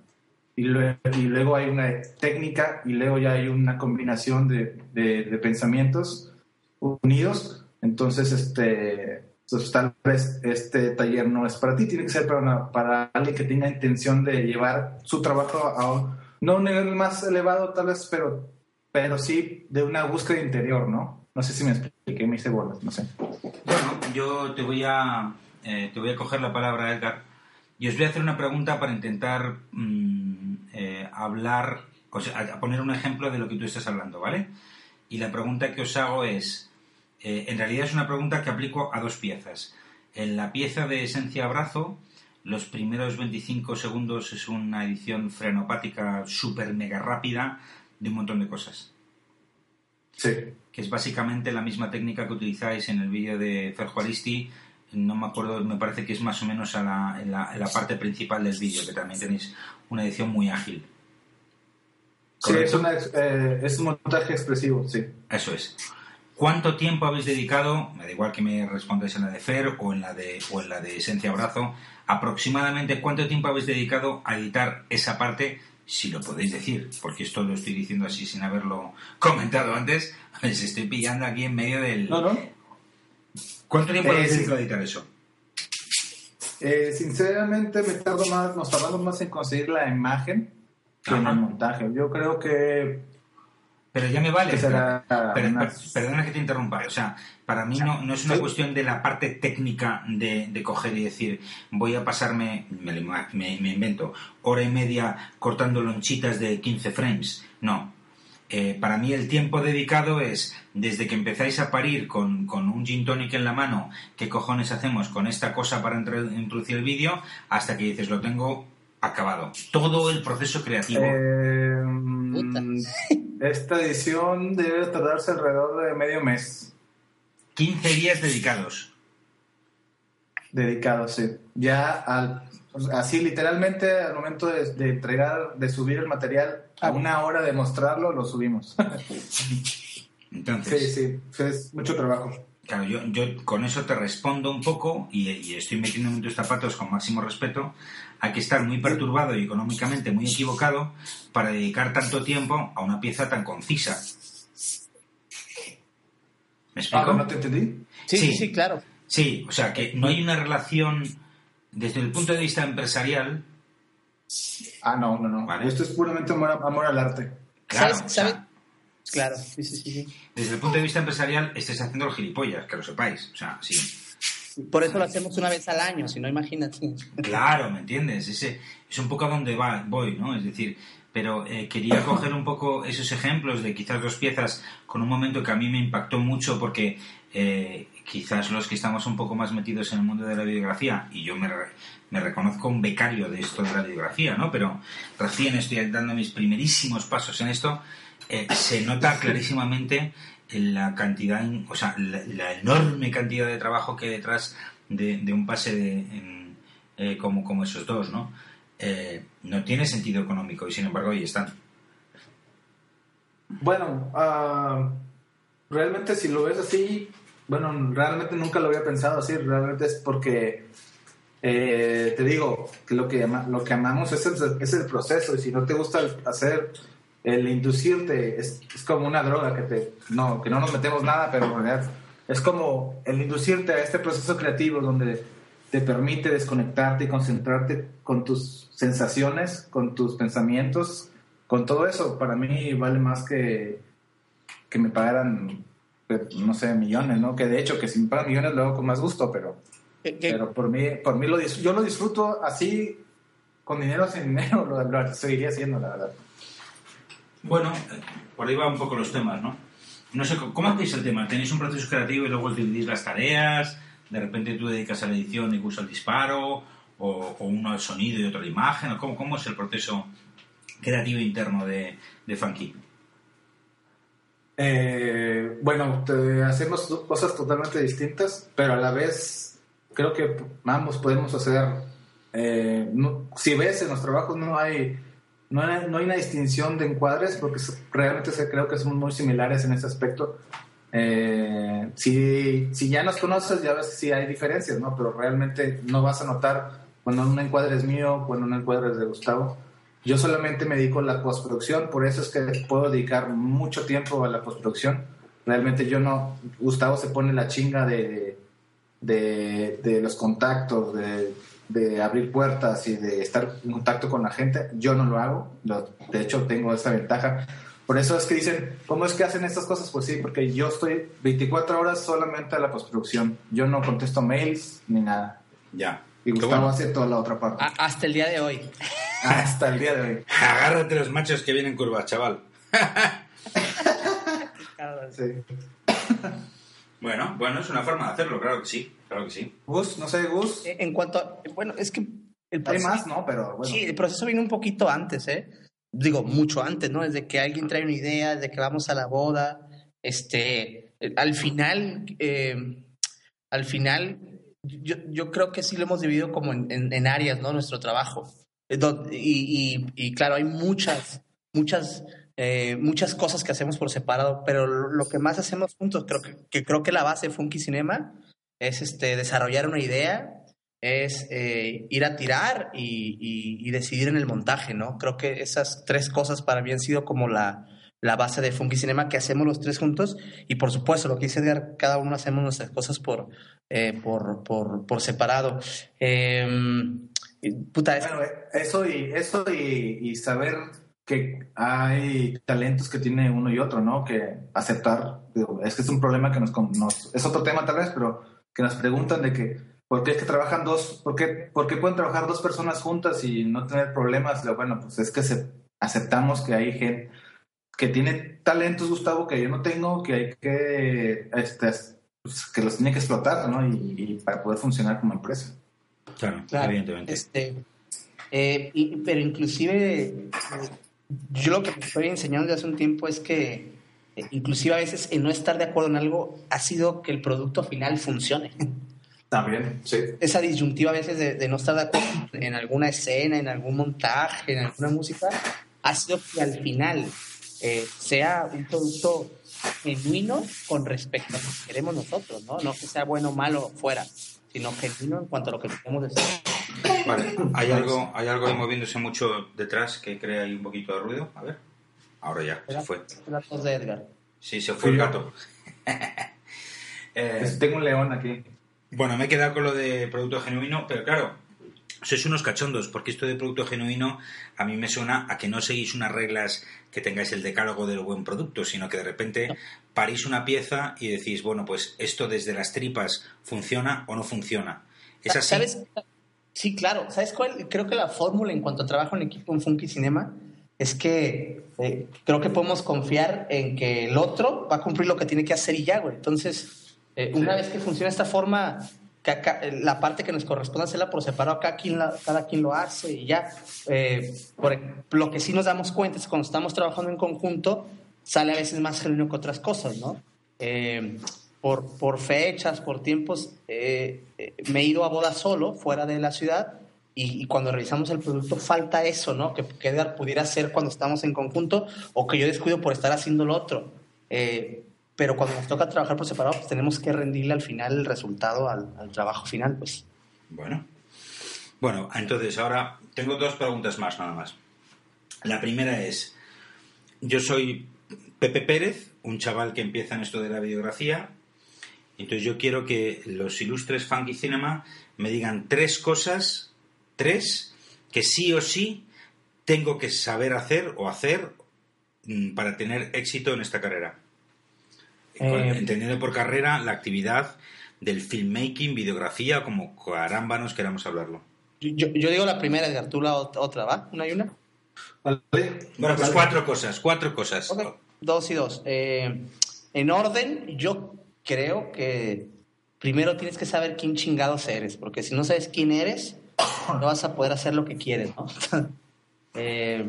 y luego, y luego hay una técnica y luego ya hay una combinación de, de- de pensamientos unidos. Entonces, este, pues, tal vez este taller no es para ti, tiene que ser para, una- para alguien que tenga intención de llevar su trabajo a un, no un nivel más elevado tal vez, pero, pero sí de una búsqueda interior, ¿no? No sé si me expliqué, me hice bolas, no sé. Bueno, yo te voy a eh, te voy a coger la palabra, Edgar, y os voy a hacer una pregunta para intentar mm, eh, hablar, o sea, a poner un ejemplo de lo que tú estás hablando, ¿vale? Y la pregunta que os hago es, eh, en realidad es una pregunta que aplico a dos piezas. En la pieza de Esencia Abrazo, los primeros 25 segundos es una edición frenopática súper mega rápida de un montón de cosas Sí. que es básicamente la misma técnica que utilizáis en el vídeo de Ferjualisti. No me acuerdo, me parece que es más o menos a la- en, la, en la parte principal del vídeo, que también tenéis una edición muy ágil. Sí, es, una eh, es un montaje expresivo, sí. Eso es. ¿Cuánto tiempo habéis dedicado, me da igual que me respondáis en la de Fer o en la de, o en la de Esencia Abrazo, aproximadamente cuánto tiempo habéis dedicado a editar esa parte, si lo podéis decir, porque esto lo estoy diciendo así sin haberlo comentado antes, les estoy pillando aquí en medio del... No, no. ¿Cuánto tiempo Eh, dedicado a editar eso? Eh, sinceramente me tardo más, nos tardamos más en conseguir la imagen que en el montaje. Yo creo que, Pero ya me vale. que será pero- unas- perdona que te interrumpa. O sea, para mí no, no es una Sí. cuestión de la parte técnica de, de coger y decir, voy a pasarme, me- me invento, hora y media cortando lonchitas de 15 frames. No. Eh, para mí el tiempo dedicado es desde que empezáis a parir con, con un gin tonic en la mano, ¿qué cojones hacemos con esta cosa para introducir el vídeo? Hasta que dices, lo tengo acabado. Todo el proceso creativo. Eh, mm, esta edición debe tardarse alrededor de medio mes 15 días dedicados. dedicado, sí. Ya al, así literalmente al momento de, de entregar, de subir el material, a una hora de mostrarlo, lo subimos. *laughs* Entonces, sí, sí, es mucho trabajo. Claro, yo, yo con eso te respondo un poco y, y estoy metiéndome en tus zapatos con máximo respeto. Hay que estar muy perturbado y económicamente muy equivocado para dedicar tanto tiempo a una pieza tan concisa. ¿Me explico? Ah, ¿No te entendí? Sí, sí, Sí. sí, claro. Sí, o sea, que no hay una relación desde el punto de vista empresarial. Ah, no, no, no. Vale. Esto es puramente amor, amor al arte. Claro, ¿Sabes- o sea, sabes? Claro, sí, sí, sí, desde el punto de vista empresarial estáis haciendo los gilipollas, que lo sepáis. O sea, sí. Por eso lo hacemos una vez al año, si no, imagínate. Claro, ¿me entiendes? Ese, es un poco a donde va, voy, ¿no? Es decir, pero eh, quería coger un poco esos ejemplos de quizás dos piezas con un momento que a mí me impactó mucho porque eh, quizás los que estamos un poco más metidos en el mundo de la biografía, y yo me, re- me reconozco un becario de esto de la biografía, ¿no? Pero recién estoy dando mis primerísimos pasos en esto, eh, se nota clarísimamente la cantidad, o sea, la, enorme cantidad de trabajo que hay detrás de, un pase de, eh, como, como esos dos, ¿no? Eh, no tiene sentido económico y sin embargo ahí están. Bueno, ah, realmente si lo ves así, bueno, realmente nunca lo había pensado así, realmente es porque eh, te digo que lo que, lo que amamos es el, es el proceso y si no te gusta el hacer, el inducirte, es, es como una droga que, te, no, que no nos metemos nada, pero en realidad es como el inducirte a este proceso creativo donde te permite desconectarte y concentrarte con tus sensaciones, con tus pensamientos, con todo eso, para mí vale más que, que me pagaran, no sé, millones, ¿no? Que de hecho, que si me pagan millones lo hago con más gusto, pero, pero por mí, por mí lo, yo lo disfruto así, con dinero o sin dinero, *laughs* lo, lo seguiría haciendo, la verdad. Bueno, por ahí van un poco los temas, ¿no? No sé, ¿cómo hacéis el tema? ¿Tenéis un proceso creativo y luego dividís las tareas? ¿De repente tú dedicas a la edición y gusta el disparo? ¿O, o uno al sonido y otro a la imagen? ¿O cómo, cómo es el proceso creativo interno de, de Funky? Eh, bueno, te- hacemos cosas totalmente distintas, pero a la vez creo que ambos podemos hacer. eh, si ves en los trabajos no hay, no hay no hay una distinción de encuadres porque realmente se, creo que somos muy similares en ese aspecto. Eh, si, si ya nos conoces ya ves sí hay diferencias, ¿no? Pero realmente no vas a notar cuando un encuadre es mío, cuando un encuadre es de Gustavo. Yo solamente me dedico a la postproducción, por eso es que puedo dedicar mucho tiempo a la postproducción. Realmente yo no, Gustavo se pone la chinga de, de, de los contactos, de, de abrir puertas y de estar en contacto con la gente. Yo no lo hago, lo- de hecho tengo esa ventaja. Por eso es que dicen, ¿cómo es que hacen estas cosas? Pues sí, porque yo estoy 24 horas solamente a la postproducción. Yo no contesto mails ni nada. Ya. Y Gustavo bueno. hace toda la otra parte. a- hasta el día de hoy. Hasta el día de hoy. Agárrate los machos que vienen curvas, chaval. Sí. Bueno, bueno, es una forma de hacerlo, claro que sí. Claro que sí. Gus, no sé, Gus. Eh, En cuanto a, bueno, es que el Hay proceso- más, ¿no? Pero bueno. Sí, el proceso viene un poquito antes, ¿eh? Digo, mucho antes, ¿no? Desde que alguien trae una idea, desde que vamos a la boda, este, al final, eh, al final, yo, yo creo que sí lo hemos dividido como en, en- en áreas, ¿no? Nuestro trabajo. Eh, Y, y- y claro, hay muchas, muchas, eh, muchas cosas que hacemos por separado, pero lo que más hacemos juntos, creo que, que creo que la base de Funky Cinema es este, desarrollar una idea, es eh, ir a tirar y, y- y decidir en el montaje, ¿no? Creo que esas tres cosas para mí han sido como la, la base de Funky Cinema que hacemos los tres juntos y por supuesto lo que dice Edgar, cada uno hacemos nuestras cosas por, eh, por, por, por separado. Eh, es- Bueno, eh, eso y eso y, saber que hay talentos que tiene uno y otro, ¿no? Que aceptar. Digo, Es que es un problema que nos, nos- es otro tema tal vez, pero que nos preguntan de que por qué es que trabajan dos, por qué, pueden trabajar dos personas juntas y no tener problemas. Lo- Bueno, pues es que aceptamos que hay gente que tiene talentos, Gustavo, que yo no tengo, que hay que, este, pues, que los tiene que explotar, ¿no? Y para poder funcionar como empresa. Claro, Claro, evidentemente. Este, eh, y- pero inclusive eh, yo lo que te estoy enseñando desde hace un tiempo es que eh, inclusive a veces en no estar de acuerdo en algo ha sido que el producto final funcione. También, sí. Esa disyuntiva a veces de, de no estar de acuerdo en alguna escena, en algún montaje, en alguna música, ha sido que al final eh, sea un producto genuino con respecto a lo que queremos nosotros, ¿no? No que sea bueno o malo fuera, sino genuino en cuanto a lo que queremos decir. Vale, hay algo, hay algo ahí moviéndose mucho detrás que crea ahí un poquito de ruido. A ver. Ahora ya, se fue. De Edgar. Sí, se fue el gato. *laughs* Eh, Pues tengo un león aquí. bueno, me he quedado con lo de producto genuino, pero claro, sois unos cachondos, porque esto de producto genuino a mí me suena a que no seguís unas reglas que tengáis el decálogo del buen producto, sino que de repente parís una pieza y decís, bueno, pues esto desde las tripas funciona o no funciona. ¿Es así? ¿Sabes? Sí, claro. ¿Sabes cuál? Creo que la fórmula en cuanto a trabajo en equipo en Funky Cinema es que eh, creo que podemos confiar en que el otro va a cumplir lo que tiene que hacer y ya, güey. Entonces, eh, una vez que funciona esta forma, acá- eh, la parte que nos corresponde hacerla por separado, acá quien la- cada quien lo hace y ya. Eh, por, lo que sí nos damos cuenta es que cuando estamos trabajando en conjunto, sale a veces más genuino que otras cosas, ¿no? Eh, por, por fechas, por tiempos, eh, eh, me he ido a boda solo, fuera de la ciudad, y, y cuando revisamos el producto falta eso, ¿no? Que, que Edgar pudiera hacer cuando estamos en conjunto o que yo descuido por estar haciendo lo otro. Eh, pero cuando nos toca trabajar por separado, pues tenemos que rendirle al final el resultado al, trabajo final, pues. Bueno. Bueno, entonces ahora tengo dos preguntas más nada más. La primera es, yo soy Pepe Pérez, un chaval que empieza en esto de la videografía, entonces yo quiero que los ilustres Funky Cinema me digan tres cosas, tres, que sí o sí tengo que saber hacer o hacer mm, para tener éxito en esta carrera. Eh, Entendiendo por carrera la actividad del filmmaking, videografía, como caramba nos queramos hablarlo. Yo, yo digo la primera, Edgar, tú la ot- otra, ¿va? ¿Una y una? ¿Vale? Bueno, pues cuatro cosas, cuatro cosas. Dos y dos. Eh, en orden, yo creo que primero tienes que saber quién chingados eres, porque si no sabes quién eres, no vas a poder hacer lo que quieres, ¿no? *laughs* Eh,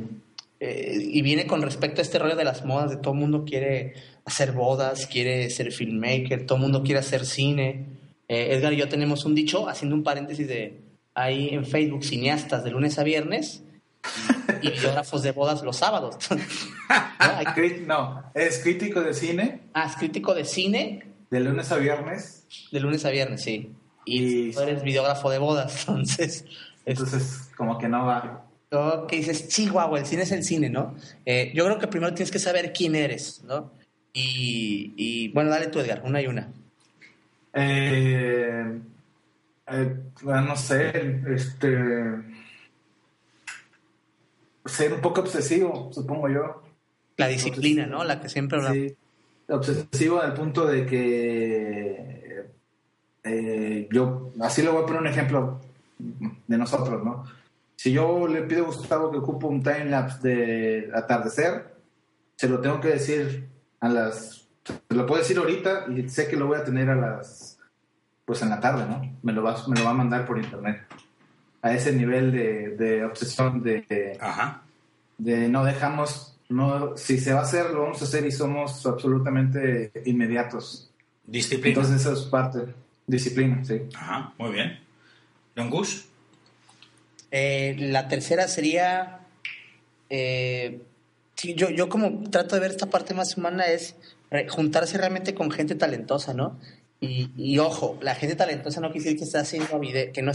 eh, y viene con respecto a este rollo de las modas, de todo el mundo quiere hacer bodas, quiere ser filmmaker, todo el mundo quiere hacer cine. Eh, Edgar y yo tenemos un dicho, haciendo un paréntesis de ahí en Facebook, cineastas de lunes a viernes y videógrafos de bodas los sábados. *laughs* *laughs* ¿No? No, es crítico de cine Ah, es crítico de cine de lunes a viernes. de lunes a viernes, sí. Y Y- tú eres videógrafo de bodas, *laughs* entonces. Es, Entonces, como que no va. que dices, Chihuahua, el cine es el cine, ¿no? Eh, yo creo que primero tienes que saber quién eres, ¿no? Y, y, bueno, dale tú, Edgar, una y una. Eh, eh, no sé, este. Ser un poco obsesivo, supongo yo. La disciplina, ¿no? La que siempre hablamos. Sí, obsesivo al punto de que eh, yo, así le voy a poner un ejemplo de nosotros, ¿no? Si yo le pido a Gustavo que ocupe un timelapse de atardecer, se lo tengo que decir a las, se lo puedo decir ahorita y sé que lo voy a tener a las, pues en la tarde, ¿no? Me lo va, me lo va a mandar por internet. A ese nivel de, de obsesión de, Ajá. de no dejamos, no, si se va a hacer, lo vamos a hacer y somos absolutamente inmediatos. Disciplina. Entonces eso es parte, disciplina, sí. Ajá, muy bien. Don Gus. Eh, la tercera sería. eh, sí, yo, yo como trato de ver esta parte más humana es eh, juntarse realmente con gente talentosa, ¿no? Y, y ojo, la gente talentosa no quiere decir que está haciendo que no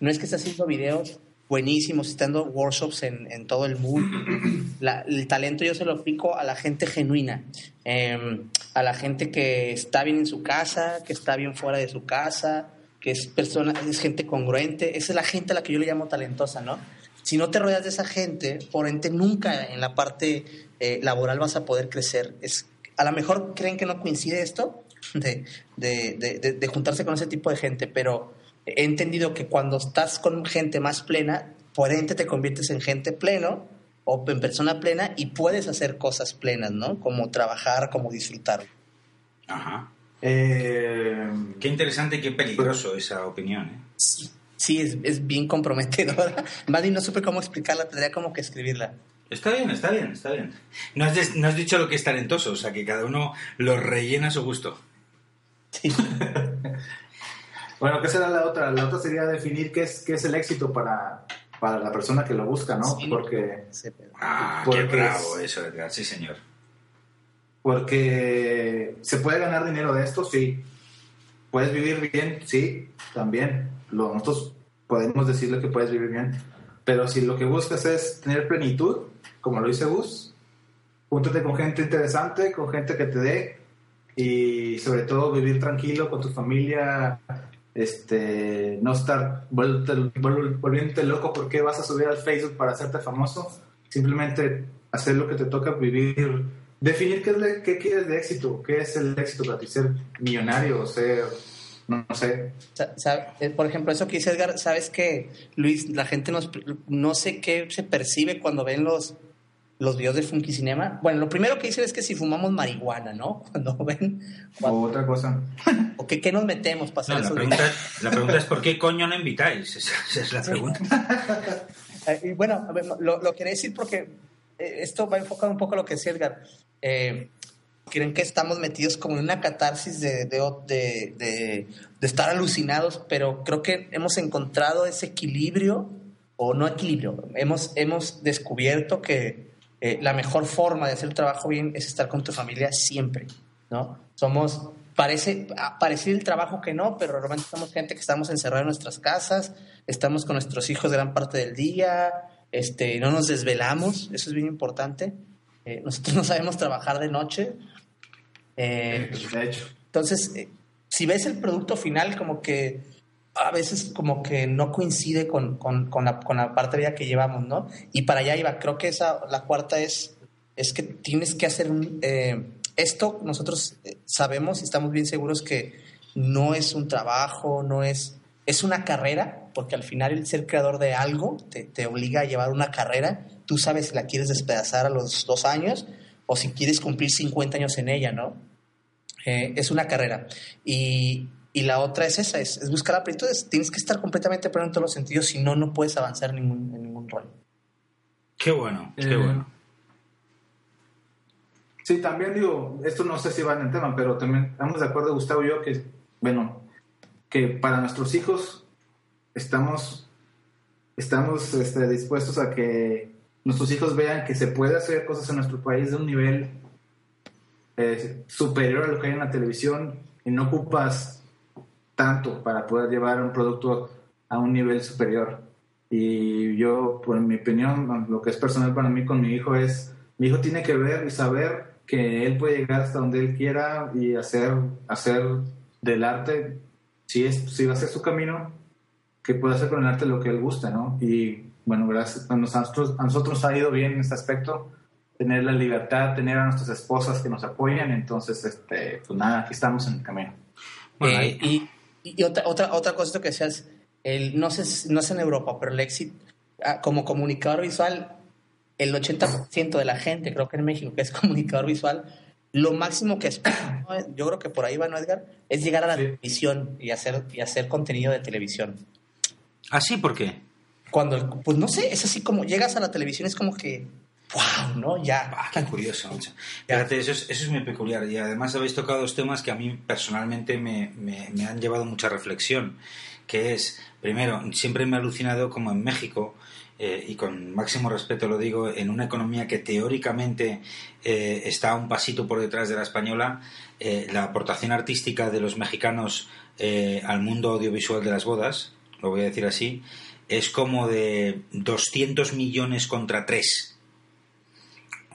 no es que está haciendo videos buenísimos, está dando workshops en, en todo el mundo. La- el talento yo se lo aplico a la gente genuina, eh, a la gente que está bien en su casa, que está bien fuera de su casa, que es persona, es gente congruente, esa es la gente a la que yo le llamo talentosa, ¿no? Si no te rodeas de esa gente, por ente nunca en la parte eh, laboral vas a poder crecer. Es, a lo mejor creen que no coincide esto *laughs* de, de, de- de- de juntarse con ese tipo de gente, pero he entendido que cuando estás con gente más plena, por ente te conviertes en gente pleno o en persona plena y puedes hacer cosas plenas, ¿no? Como trabajar, como disfrutar. Ajá. Eh, Qué interesante y qué peligroso esa opinión. ¿eh? Sí, es, es bien comprometedora. *laughs* Más bien no supe cómo explicarla, tendría como que escribirla. Está bien, está bien, está bien. No has, des- no has dicho lo que es talentoso, o sea que cada uno lo rellena a su gusto. Sí. *laughs* bueno, ¿qué será la otra? La otra sería definir qué es, qué es el éxito para, para la persona que lo busca, ¿no? Sí. Porque, Sí, pero- Ah, Porque qué bravo es- eso, Edgar. Sí, señor. porque se puede ganar dinero de esto, sí. ¿Puedes vivir bien? Sí, también. Lo, nosotros podemos decirle que puedes vivir bien. Pero si lo que buscas es tener plenitud, como lo dice Gus, júntate con gente interesante, con gente que te dé y sobre todo vivir tranquilo con tu familia, este, no estar volviéndote loco porque vas a subir al Facebook para hacerte famoso, simplemente hacer lo que te toca, vivir, definir qué, es qué quieres de éxito, qué es el éxito para ti, ser millonario o ser, no, no sé, eh, Por ejemplo, eso que dice Edgar, sabes que, Luis, la gente nos, no sé qué se percibe cuando ven los, los videos de Funky Cinema, bueno, lo primero que dicen es que si fumamos marihuana, ¿no? *laughs* Cuando ven... O otra cosa. ¿O que, qué nos metemos para hacer No, la pregunta, es, *laughs* la pregunta es ¿por qué coño no invitáis? *laughs* Esa, esa es la pregunta. Eh, y bueno, a ver, lo, lo quería decir porque eh, esto va enfocado un poco a lo que decía Edgar. Eh, creen que estamos metidos como en una catarsis de, de, de- de- estar alucinados, pero creo que hemos encontrado ese equilibrio, o no equilibrio, hemos, hemos descubierto que eh, la mejor forma de hacer el trabajo bien es estar con tu familia siempre, ¿no? Somos, parece, parece el trabajo que no, pero realmente somos gente que estamos encerrados en nuestras casas, estamos con nuestros hijos gran parte del día, este, no nos desvelamos, eso es bien importante. Eh, nosotros *laughs* no sabemos trabajar de noche. Eh, De hecho. entonces, eh, si ves el producto final, como que a veces como que no coincide con, con- con la, con la parte de vida que llevamos, ¿no? Y para allá iba. Creo que esa, la cuarta es, es que tienes que hacer un... eh, esto nosotros eh, sabemos y estamos bien seguros que no es un trabajo, no es... Es una carrera, porque al final el ser creador de algo te, te obliga a llevar una carrera. Tú sabes si la quieres despedazar a los dos años o si quieres cumplir 50 años en ella, ¿no? Eh, es una carrera. Y, y la otra es esa, es, es buscar la plenitud. Es- Tienes que estar completamente pleno en todos los sentidos, si no, no puedes avanzar en ningún, en ningún rol. Qué bueno, qué Eh, bueno. Sí, también digo, esto no sé si va en el tema, pero también estamos de acuerdo, Gustavo y yo, que, bueno, que para nuestros hijos estamos, estamos este, dispuestos a que nuestros hijos vean que se puede hacer cosas en nuestro país de un nivel eh, superior a lo que hay en la televisión y no ocupas tanto para poder llevar un producto a un nivel superior. Y yo, por mi opinión, lo que es personal para mí con mi hijo es, mi hijo tiene que ver y saber que él puede llegar hasta donde él quiera y hacer, hacer del arte, si, es, si va a ser su camino, que pueda hacer con el arte lo que él gusta, ¿no? Y bueno, gracias a nosotros, a nosotros ha ido bien en este aspecto, tener la libertad, tener a nuestras esposas que nos apoyan, entonces, este, pues nada, aquí estamos en el camino. Bueno, Eh, y y otra, otra, otra cosa que decías, el, no, sé, no sé en Europa, pero el éxito, ah, como comunicador visual, el 80% de la gente, creo que en México, que es *laughs* comunicador visual, lo máximo que espera, ¿no? yo creo que por ahí va, ¿no, Edgar? Es llegar a la Sí. televisión y hacer, y hacer contenido de televisión. ¿Ah, sí? ¿Por qué? Cuando, pues no sé, es así como llegas a la televisión, es como que, wow, ¿no? Ya. Ah, qué curioso. Fíjate, eso es, eso es muy peculiar. Y además habéis tocado dos temas que a mí personalmente me, me- me han llevado mucha reflexión. Que es, primero, siempre me ha alucinado como en México, eh, y con máximo respeto lo digo, en una economía que teóricamente eh, está un pasito por detrás de la española, eh, la aportación artística de los mexicanos al mundo audiovisual de las bodas, lo voy a decir así, es como de 200 millones contra 3.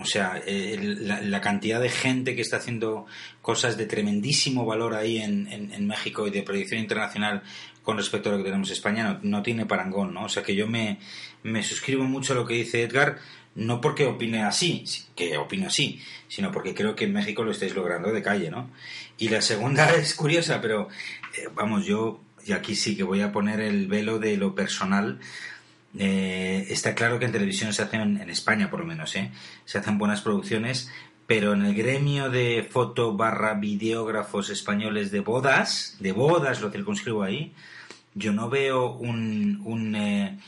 O sea, eh, la, la cantidad de gente que está haciendo cosas de tremendísimo valor ahí en, México y de proyección internacional con respecto a lo que tenemos en España no, no tiene parangón, ¿no? O sea que yo me, me suscribo mucho a lo que dice Edgar, no porque opine así, sí, que opino así, sino porque creo que en México lo estáis logrando de calle, ¿no? Y la segunda *laughs* es curiosa, pero eh, vamos, yo, y aquí sí que voy a poner el velo de lo personal, eh, está claro que en televisión se hacen, en España por lo menos, ¿eh? se hacen buenas producciones, pero en el gremio de foto barra videógrafos españoles de bodas, de bodas lo circunscribo ahí, yo no veo un, un, eh,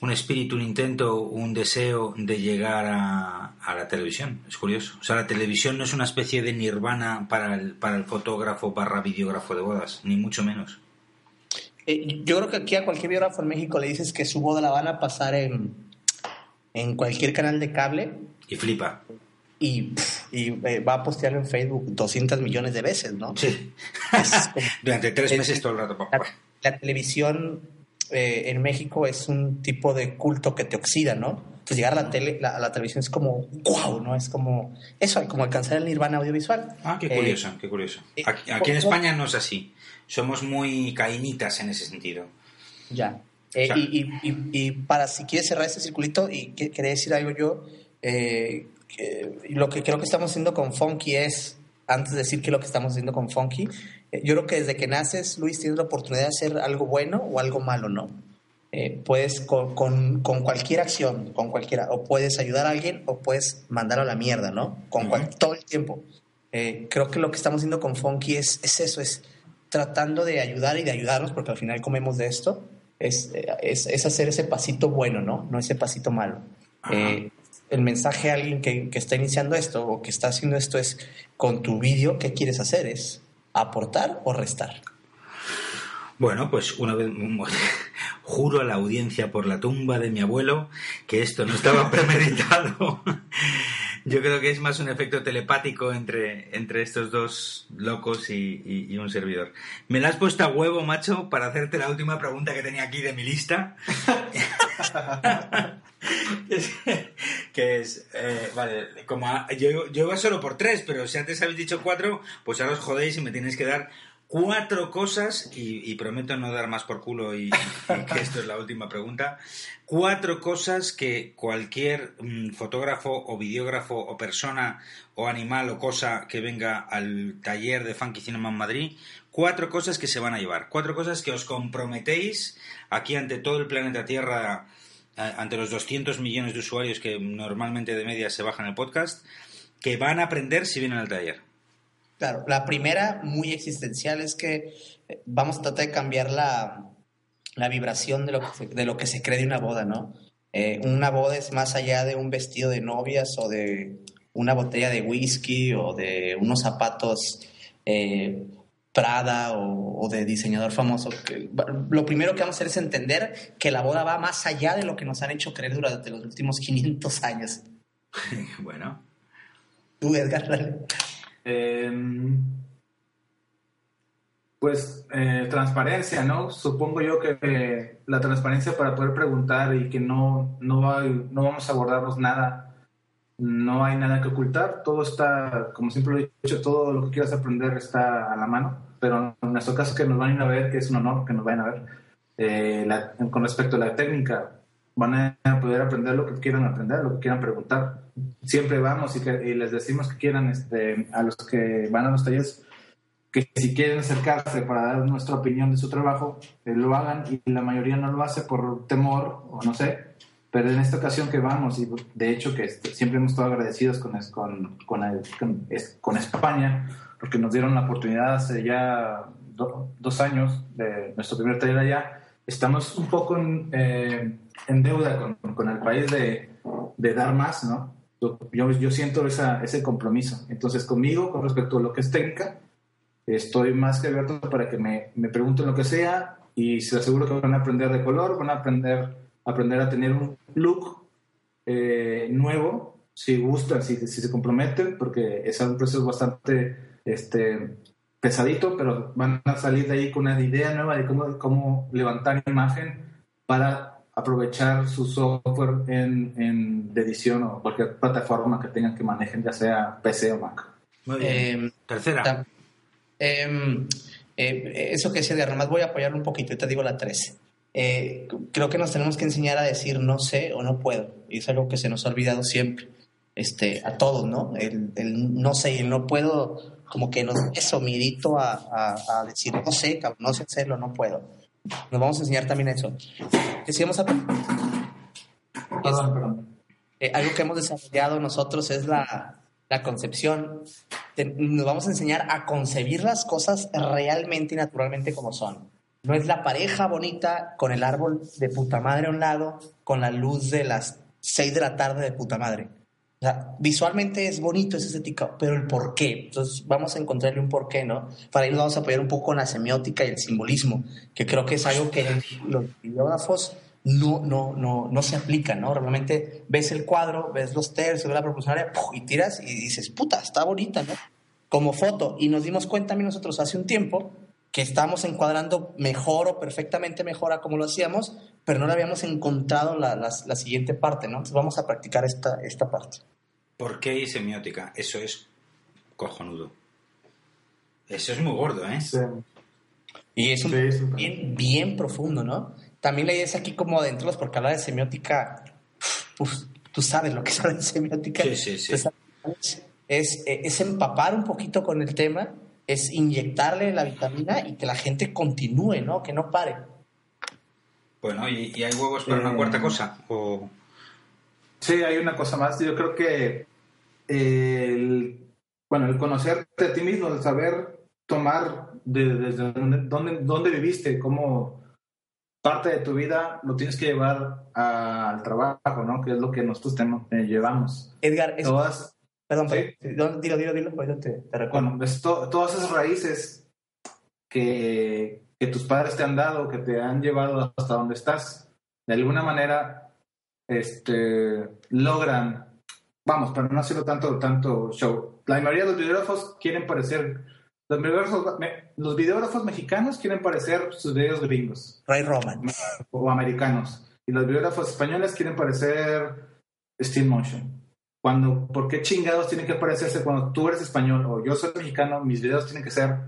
un espíritu, un intento, un deseo de llegar a, a la televisión. Es curioso. O sea, la televisión no es una especie de nirvana para el, para el fotógrafo barra videógrafo de bodas, ni mucho menos. Eh, yo creo que aquí a cualquier biógrafo en México le dices que su boda la van a pasar en, en cualquier canal de cable Y flipa. y, pff, y eh, va a postearlo en Facebook 200 millones de veces, ¿no? Sí. *laughs* Es *laughs* Durante tres Es- meses todo el rato. la, televisión eh, en México es un tipo de culto que te oxida, ¿no? Entonces llegar a la tele, la, a la televisión es como wow, ¿no? Es como eso, como alcanzar el nirvana audiovisual. Ah, qué Eh, curioso, qué curioso. Aquí, aquí en ¿cómo- España no es así. Somos muy cainitas en ese sentido. Ya. Eh, Claro. y, y- y- y para si quieres cerrar este circulito, y que- quería decir algo yo, eh, que lo que creo que estamos haciendo con Funky es, antes de decir que lo que estamos haciendo con Funky, eh, yo creo que desde que naces, Luis, tienes la oportunidad de hacer algo bueno o algo malo, ¿no? eh, puedes con, con, con cualquier acción, con cualquiera, o puedes ayudar a alguien o puedes mandarlo a la mierda, ¿no? Con cual- todo el tiempo. Eh, creo que lo que estamos haciendo con Funky es, es eso, es tratando de ayudar y de ayudarnos, porque al final comemos de esto, es, es, es hacer ese pasito bueno, ¿no? No ese pasito malo. Eh, el mensaje a alguien que, que está iniciando esto o que está haciendo esto es, con tu vídeo, ¿qué quieres hacer? ¿Es aportar o restar? Bueno, pues una vez *laughs* juro a la audiencia por la tumba de mi abuelo que esto no estaba *laughs* premeditado. Yo creo que es más un efecto telepático entre, entre estos dos locos y, y- y un servidor. Me la has puesto a huevo, macho, para hacerte la última pregunta que tenía aquí de mi lista. *laughs* *laughs* que es, eh, vale, como a- yo, yo iba solo por tres, pero si antes habéis dicho cuatro, pues ahora os jodéis y me tenéis que dar cuatro cosas, y, y prometo no dar más por culo y, y que *laughs* esto es la última pregunta, cuatro cosas que cualquier mm, fotógrafo o videógrafo o persona o animal o cosa que venga al taller de Funky Cinema en Madrid, cuatro cosas que se van a llevar, cuatro cosas que os comprometéis aquí ante todo el planeta Tierra, ante los 200 millones de usuarios que normalmente de media se bajan el podcast, que van a aprender si vienen al taller. Claro, la primera, muy existencial, es que eh, vamos a tratar de cambiar la, la vibración de lo, que se, de lo que se cree de una boda, ¿no? Eh, una boda es más allá de un vestido de novias o de una botella de whisky o de unos zapatos eh, Prada o, o de diseñador famoso. Lo primero que vamos a hacer es entender que la boda va más allá de lo que nos han hecho creer durante los últimos *laughs* 500 años. *laughs* bueno, Tú, Edgar, dale. Eh, pues eh, transparencia, ¿no? Supongo yo que eh, la transparencia para poder preguntar y que no, no, hay- no vamos a abordarnos nada, no hay nada que ocultar, todo está, como siempre lo he dicho, todo lo que quieras aprender está a la mano, pero en nuestro caso que nos van a ir ver, que es un honor que nos vayan a ver, eh, con respecto a la técnica, van a poder aprender lo que quieran aprender, lo que quieran preguntar. Siempre vamos y, que- y les decimos que quieran, este, a los que van a los talleres, que si quieren acercarse para dar nuestra opinión de su trabajo, eh, lo hagan y la mayoría no lo hace por temor o no sé, pero en esta ocasión que vamos y de hecho que este, siempre hemos estado agradecidos con, con, con, el- con, con España porque nos dieron la oportunidad hace ya do- dos años de nuestro primer taller allá, estamos un poco en, eh, en deuda con, con el país de, de dar más, ¿no? Yo, yo siento esa, ese compromiso. Entonces, conmigo, con respecto a lo que es técnica, estoy más que abierto para que me, me pregunten lo que sea y se aseguro que van a aprender de color, van a aprender, aprender a tener un look eh, nuevo, si gustan, si, si se comprometen, porque es un proceso bastante este, pesadito, pero van a salir de ahí con una idea nueva de cómo, cómo levantar imagen para aprovechar su software en, en, de edición o cualquier plataforma que tengan que manejen, ya sea PC o Mac. muy bien. Eh, Tercera. em, eh, eso que decía de más voy a apoyarlo un poquito, te digo la 13. Eh, creo que nos tenemos que enseñar a decir no sé o no puedo. Y es algo que se nos ha olvidado siempre. Este, a todos, ¿no? El, el no sé y el no puedo, como que nos eso mirito a, a, a decir no sé, no sé hacerlo, no puedo. Nos vamos a enseñar también eso. Vamos a Perdón, perdón. eh, algo que hemos desarrollado nosotros es la, la concepción. Te- nos vamos a enseñar a concebir las cosas realmente y naturalmente como son. No es la pareja bonita con el árbol de puta madre a un lado, con la luz de las 6 de la tarde de puta madre. O sea, visualmente es bonito, es estético, pero el por qué. Entonces vamos a encontrarle un porqué, ¿no? Para ahí nos vamos a apoyar un poco con la semiótica y el simbolismo, que creo que es algo que los videógrafos no, no, no, no se aplica, ¿no? Realmente ves el cuadro, ves los tercios, ves la proporcionaria y tiras y dices, puta, está bonita, ¿no? Como foto. Y nos dimos cuenta también nosotros hace un tiempo que estábamos encuadrando mejor o perfectamente mejor a como lo hacíamos, pero no le habíamos encontrado la, la, la siguiente parte, ¿no? Entonces vamos a practicar esta, esta parte. ¿Por qué semiótica? Eso es cojonudo. Eso es muy gordo, ¿eh? Sí. Y es un Sí, sí. bien, bien profundo, ¿no? También la idea es aquí como adentro, porque hablar de semiótica, uf, tú sabes lo que es hablar de semiótica. Sí, sí, sí. Entonces, es, es empapar un poquito con el tema, es inyectarle la vitamina y que la gente continúe, ¿no? Que no pare. Bueno, ¿y, y hay huevos para una cuarta cosa? O... Sí, hay una cosa más. Yo creo que el, bueno, el conocerte a ti mismo, el saber tomar de- desde dónde, dónde, dónde viviste, cómo parte de tu vida lo tienes que llevar al trabajo, ¿no? Que es lo que nosotros temo- eh, llevamos. Edgar, es- Todas, perdón, sí. perdón, dilo, dilo, dilo, ahorita te, te recuerdo. bueno, ves to- todas esas raíces que, que tus padres te han dado, que te han llevado hasta donde estás, de alguna manera este, logran, vamos, para no hacerlo tanto, tanto show. La mayoría de los videógrafos quieren parecer, los videógrafos, me- los videógrafos mexicanos quieren parecer sus videos gringos Ray Roman. o americanos. Y los biógrafos españoles quieren parecer Steel Motion. Cuando, ¿Por qué chingados tienen que parecerse cuando tú eres español o yo soy mexicano? Mis videos tienen que ser,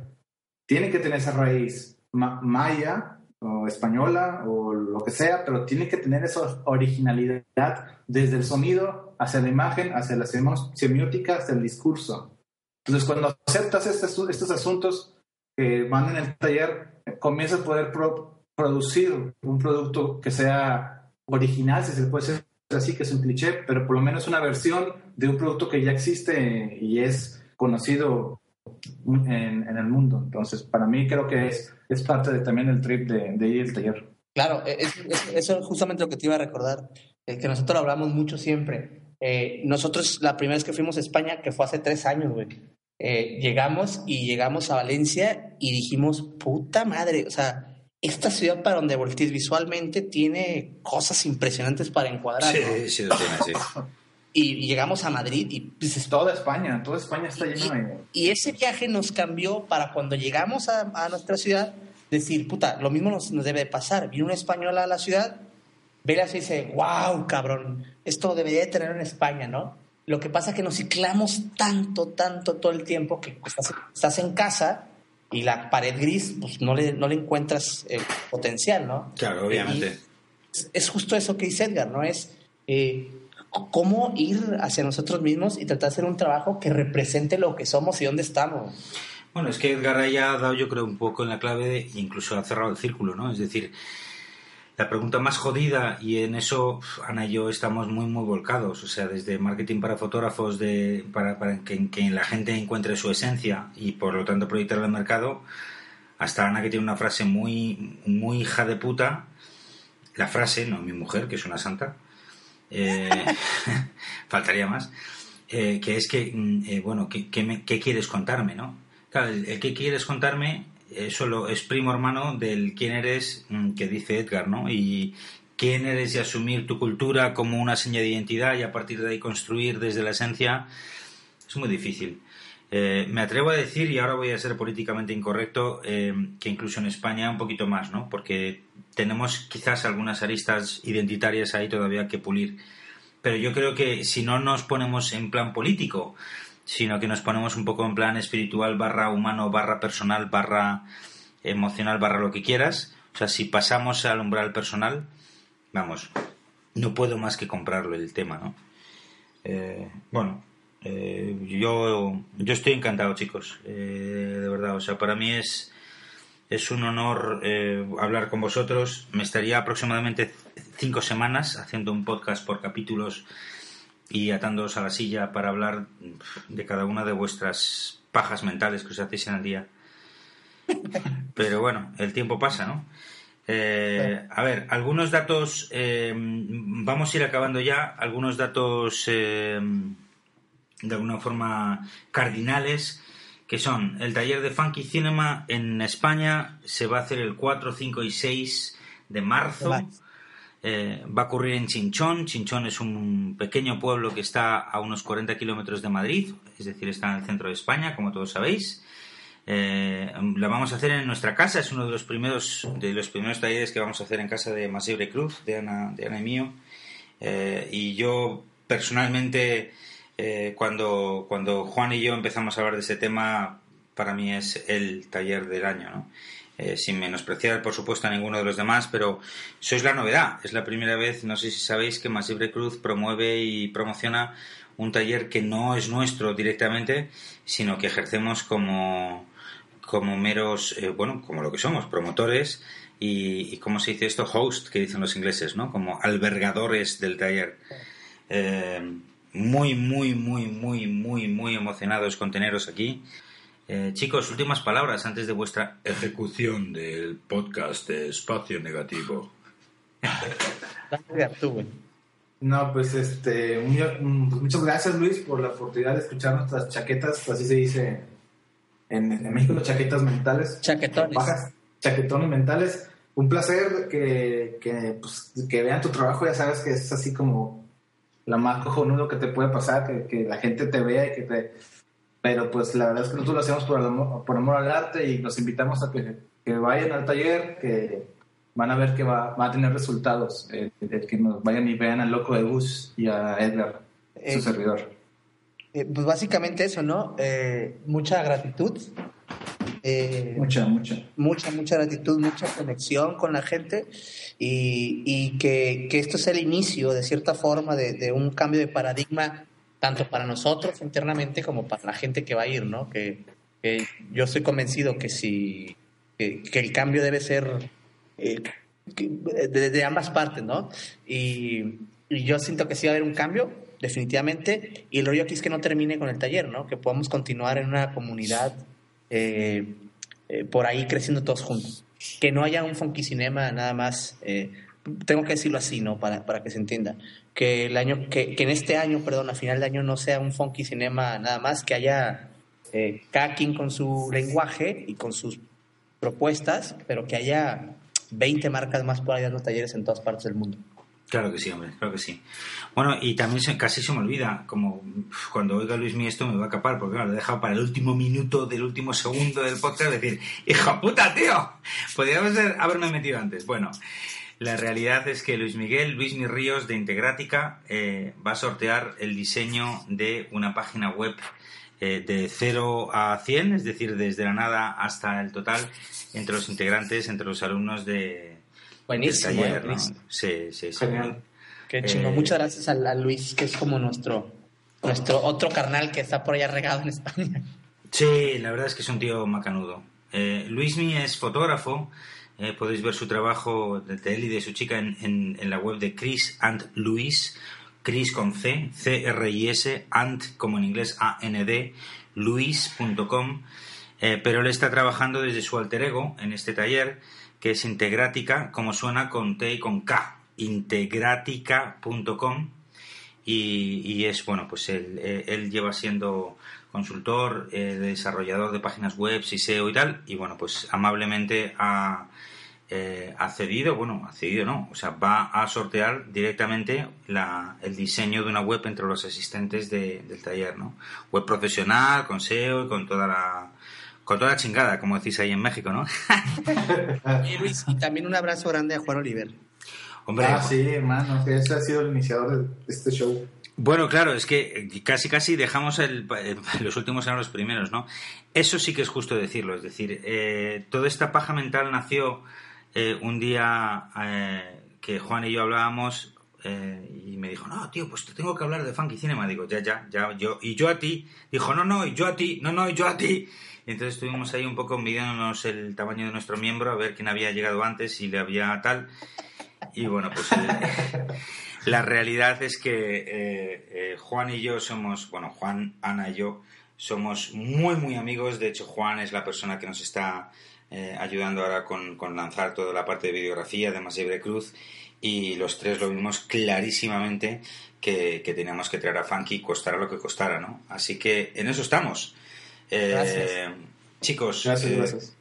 tienen que tener esa raíz ma- maya o española o lo que sea, pero tienen que tener esa originalidad desde el sonido hacia la imagen, hacia la semiótica, hacia el discurso. Entonces, cuando aceptas estos, estos asuntos que van en el taller, comienzas a poder pro- producir un producto que sea original, si se puede decir así, que es un cliché, pero por lo menos una versión de un producto que ya existe y es conocido en, en el mundo. Entonces, para mí creo que es, es parte de, también del trip de, de ir al taller. Claro, e, es- es- eso es justamente lo que te iba a recordar, el que nosotros lo hablamos mucho siempre. Eh, nosotros, la primera vez que fuimos a España, que fue hace tres años, güey, eh, llegamos y llegamos a Valencia y dijimos, puta madre, o sea, esta ciudad para donde voltees visualmente tiene cosas impresionantes para encuadrar. ¿no? Sí, sí, lo tiene, sí. *laughs* Y, y llegamos a Madrid y pues, Toda España, toda España está llena de... Y ese viaje nos cambió para cuando llegamos a, a nuestra ciudad, decir, puta, lo mismo nos, nos debe de pasar. Viene una española a la ciudad, ve y dice, wow, cabrón, esto debería de tener en España, ¿no? Lo que pasa es que nos ciclamos tanto, tanto todo el tiempo que estás, estás en casa y la pared gris, pues no le, no le encuentras el potencial, ¿no? Claro, obviamente. es, es justo eso que dice Edgar, ¿no? Es eh, cómo ir hacia nosotros mismos y tratar de hacer un trabajo que represente lo que somos y dónde estamos. Bueno, es que Edgar ahí ha dado, yo creo, un poco en la clave, de, incluso ha cerrado el círculo, ¿no? Es decir, la pregunta más jodida, y en eso Ana y yo estamos muy, muy volcados, o sea, desde marketing para fotógrafos, de, para, para que, que la gente encuentre su esencia y por lo tanto proyectarla al mercado, hasta Ana que tiene una frase muy, muy hija de puta, la frase, no mi mujer, que es una santa, eh, *laughs* faltaría más, eh, que es que, mm, eh, bueno, ¿qué, me- quieres contarme, no? El, el qué quieres contarme eh, solo es primo hermano del quién eres mm, que dice Edgar, ¿no? Y quién eres y asumir tu cultura como una seña de identidad y a partir de ahí construir desde la esencia es muy difícil. Eh, me atrevo a decir, y ahora voy a ser políticamente incorrecto, eh, que incluso en España un poquito más, ¿no? Porque tenemos quizás algunas aristas identitarias ahí todavía que pulir. Pero yo creo que si no nos ponemos en plan político, sino que nos ponemos un poco en plan espiritual, barra humano, barra personal, barra emocional, barra lo que quieras, o sea, si pasamos al umbral personal, vamos, no puedo más que comprarlo el tema, ¿no? Eh, bueno, eh, yo, yo estoy encantado, chicos, eh, de verdad, o sea, para mí es, es un honor eh, hablar con vosotros. Me estaría aproximadamente cinco semanas haciendo un podcast por capítulos y atándoos a la silla para hablar de cada una de vuestras pajas mentales que os hacéis en el día. *laughs* Pero bueno, el tiempo pasa, ¿no? Eh, a ver, algunos datos, eh, vamos a ir acabando ya, algunos datos eh, de alguna forma cardinales, que son el taller de Funky Cinema en España se va a hacer el 4, 5 y 6 de marzo. Eh, va a ocurrir en Chinchón. Chinchón es un pequeño pueblo que está a unos 40 kilómetros de Madrid, es decir, está en el centro de España, como todos sabéis. Eh, la vamos a hacer en nuestra casa, es uno de los primeros de los primeros talleres que vamos a hacer en casa de Masibre Cruz, de Ana, de Ana y mío. Eh, y yo personalmente, eh, cuando, cuando Juan y yo empezamos a hablar de ese tema, para mí es el taller del año, ¿no? Eh, sin menospreciar, por supuesto, a ninguno de los demás, pero sois la novedad. Es la primera vez, no sé si sabéis, que Masibre Cruz promueve y promociona un taller que no es nuestro directamente, sino que ejercemos como, como meros, eh, bueno, como lo que somos, promotores y, y, ¿cómo se dice esto? Host, que dicen los ingleses, ¿no? Como albergadores del taller. Eh, muy, muy, muy, muy, muy, muy emocionados con teneros aquí. Eh, chicos, últimas palabras antes de vuestra ejecución del podcast de Espacio Negativo. No, pues este, muy- muchas gracias Luis por la oportunidad de escuchar nuestras chaquetas, así se dice en, en México, chaquetas mentales. Chaquetones. Bajas, chaquetones mentales. Un placer que, que, pues, que vean tu trabajo, ya sabes que es así como lo más cojonudo que te puede pasar, que, que la gente te vea y que te... Pero pues la verdad es que nosotros lo hacemos por, amor, por amor al arte y los invitamos a que, que vayan al taller, que van a ver que va, va a tener resultados, eh, el que nos vayan y vean al loco de Gus y a Edgar, Eh, su servidor. Eh, pues básicamente eso, ¿no? Eh, mucha gratitud. Eh, Mucha, mucha. mucha, mucha gratitud, mucha conexión con la gente y, y que, que esto sea el inicio, de cierta forma, de, de un cambio de paradigma, tanto para nosotros internamente como para la gente que va a ir, ¿no? Que, que yo estoy convencido que si que, que el cambio debe ser eh, de, de ambas partes, ¿no? Y, y yo siento que sí va a haber un cambio, definitivamente, y el rollo aquí es que no termine con el taller, ¿no? Que podamos continuar en una comunidad eh, eh, por ahí creciendo todos juntos. Que no haya un funky cinema nada más, eh, tengo que decirlo así, ¿no? Para, para que se entienda. Que, el año, que, que en este año, perdón, a final de año no sea un funky cinema nada más, que haya eh, cada quien con su lenguaje y con sus propuestas, pero que haya 20 marcas más por ahí dando talleres en todas partes del mundo. Claro que sí, hombre, claro que sí. Bueno, y también se- casi se me olvida, como cuando oiga Luis Mí esto me va a capar, porque claro, lo he dejado para el último minuto del último segundo del podcast, decir, ¡hijo puta, tío! Podríamos haber- haberme metido antes. Bueno, la realidad es que Luis Miguel, Luis Mi Ríos de Integrática, eh, va a sortear el diseño de una página web eh, de 0 a 100, es decir, desde la nada hasta el total, entre los integrantes, entre los alumnos de, Buenísimo, eh. Sí, sí, sí. Genial. Qué chingo. Eh, Muchas gracias a, a Luis, que es como nuestro, nuestro otro carnal que está por allá regado en España. Sí, la verdad es que es un tío macanudo. Eh, Luismi es fotógrafo. eh, podéis ver su trabajo de, de él y de su chica en, en- en la web de Chris and Luis. Chris con C, C-R-I-S, and como en inglés A-N-D, luis.com. Eh, pero él está trabajando desde su alter ego en este taller, que es Integrática, como suena con T y con K, integrática.com y, es bueno pues él, él lleva siendo consultor eh, desarrollador de páginas web y SEO y tal y bueno pues amablemente ha eh, cedido bueno ha cedido no o sea va a sortear directamente la, el diseño de una web entre los asistentes de- del taller no web profesional con SEO y con toda la con toda la chingada como decís ahí en México no *laughs* Y Luis, y también un abrazo grande a Juan Oliver. hombre ah, sí, hermano, que ese ha sido el iniciador de este show. Bueno, claro, es que eh, casi casi dejamos el, eh, los últimos eran los primeros, ¿no? Eso sí que es justo decirlo, es decir, eh, toda esta paja mental nació eh, un día eh, que Juan y yo hablábamos eh, y me dijo, no, tío, pues te tengo que hablar de funky cinema. Digo, ya, ya, ya, yo, y yo a ti. Dijo, no, no, y yo a ti, no, no, y yo a ti. Y entonces estuvimos ahí un poco midiéndonos el tamaño de nuestro miembro, a ver quién había llegado antes y le había tal. Y bueno, pues eh, *laughs* la realidad es que eh, eh, Juan y yo somos, bueno, Juan, Ana y yo somos muy, muy amigos. De hecho, Juan es la persona que nos está eh, ayudando ahora con, con lanzar toda la parte de videografía de Masibre Cruz. Y los tres lo vimos clarísimamente que, que teníamos que traer a Funky, costara lo que costara, ¿no? Así que en eso estamos. Eh, Gracias. Chicos, Gracias, eh, gracias.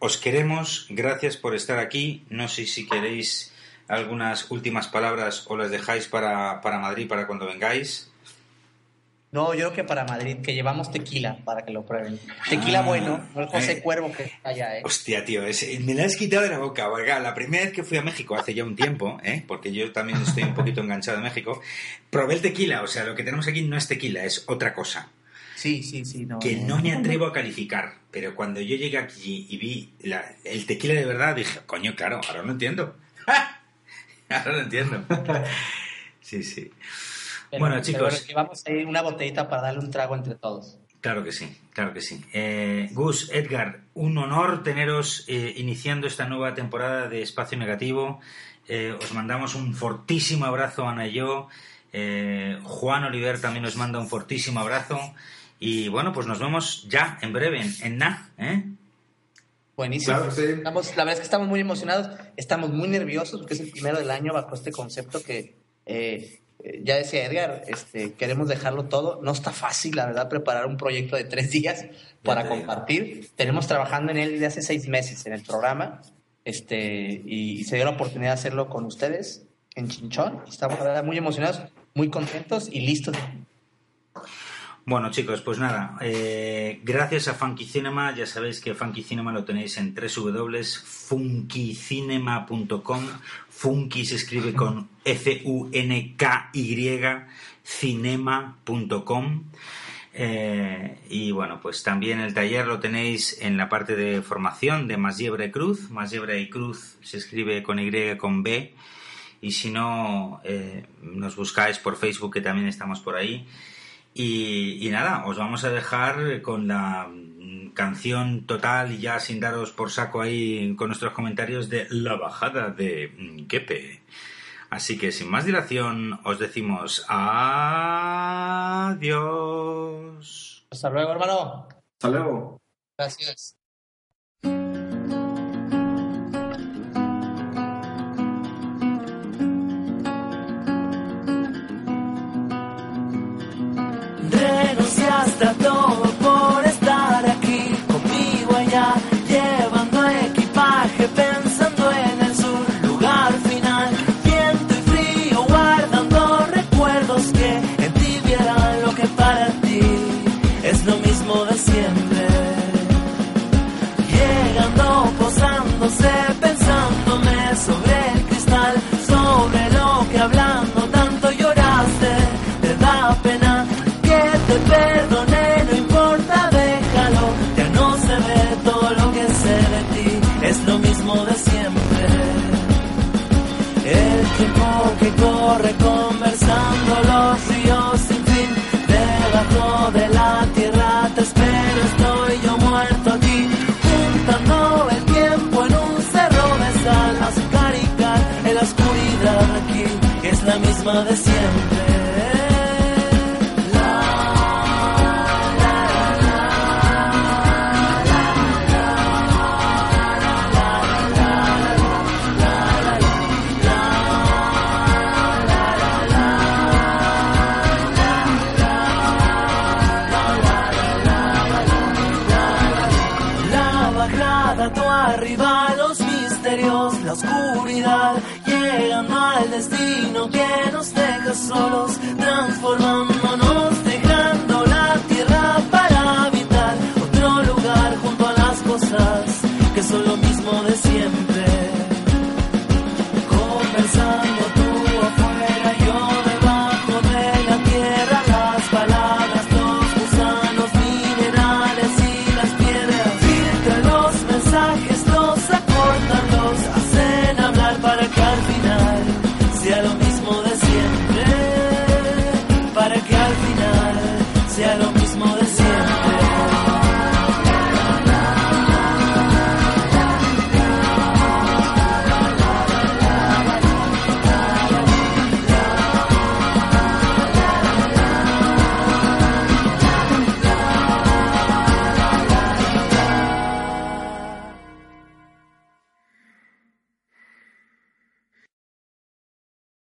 os queremos, gracias por estar aquí. No sé si queréis algunas últimas palabras o las dejáis para, para Madrid para cuando vengáis. No, yo creo que para Madrid, que llevamos tequila para que lo prueben. Tequila Ah, bueno, no el José eh. Cuervo que está allá, ¿eh? Hostia, tío, es- me la has quitado de la boca. La primera vez que fui a México hace ya un tiempo, ¿eh? porque yo también estoy un poquito enganchado a México, probé el tequila. O sea, lo que tenemos aquí no es tequila, es otra cosa. Sí, sí, sí. No, que no me atrevo a calificar. Pero cuando yo llegué aquí y vi la- el tequila de verdad, dije, coño, claro, ahora lo entiendo. *laughs* ahora lo entiendo. Sí, sí. Pero- bueno, chicos. llevamos ahí una botellita para darle un trago entre todos. Claro que sí, claro que sí. Eh, Gus, Edgar, un honor teneros eh, iniciando esta nueva temporada de Espacio Negativo. Eh, os mandamos un fortísimo abrazo, Ana y yo. Eh, Juan Oliver también nos manda un fortísimo abrazo. Y bueno, pues nos vemos ya en breve, en, en NA. ¿eh? Buenísimo. Claro, sí. Estamos- la verdad es que estamos muy emocionados, estamos muy nerviosos porque es el primero del año bajo este concepto que eh, eh, ya decía Edgar, este, queremos dejarlo todo. No está fácil, la verdad, preparar un proyecto de tres *laughs* días para te digo. compartir. Tenemos trabajando en él desde hace seis meses en el programa este, y, se dio la oportunidad de hacerlo con ustedes en Chinchón. Estamos, la verdad, muy emocionados, muy contentos y listos. Bueno, chicos, pues nada, eh, gracias a Funky Cinema, ya sabéis que Funky Cinema lo tenéis en www.funkycinema.com. Funky se escribe con F-U-N-K-Y, cinema.com. Eh, y bueno, pues también el taller lo tenéis en la parte de formación de Más Yebra y Cruz. Más Yebra y Cruz se escribe con y con B. Y si no, eh, nos buscáis por Facebook, que también estamos por ahí. Y, y nada, os vamos a dejar con la mm, canción total y ya sin daros por saco ahí con nuestros comentarios de La Bajada de mm, Kepe. Así que sin más dilación os decimos adiós. Hasta luego, hermano. Hasta luego. Gracias. Es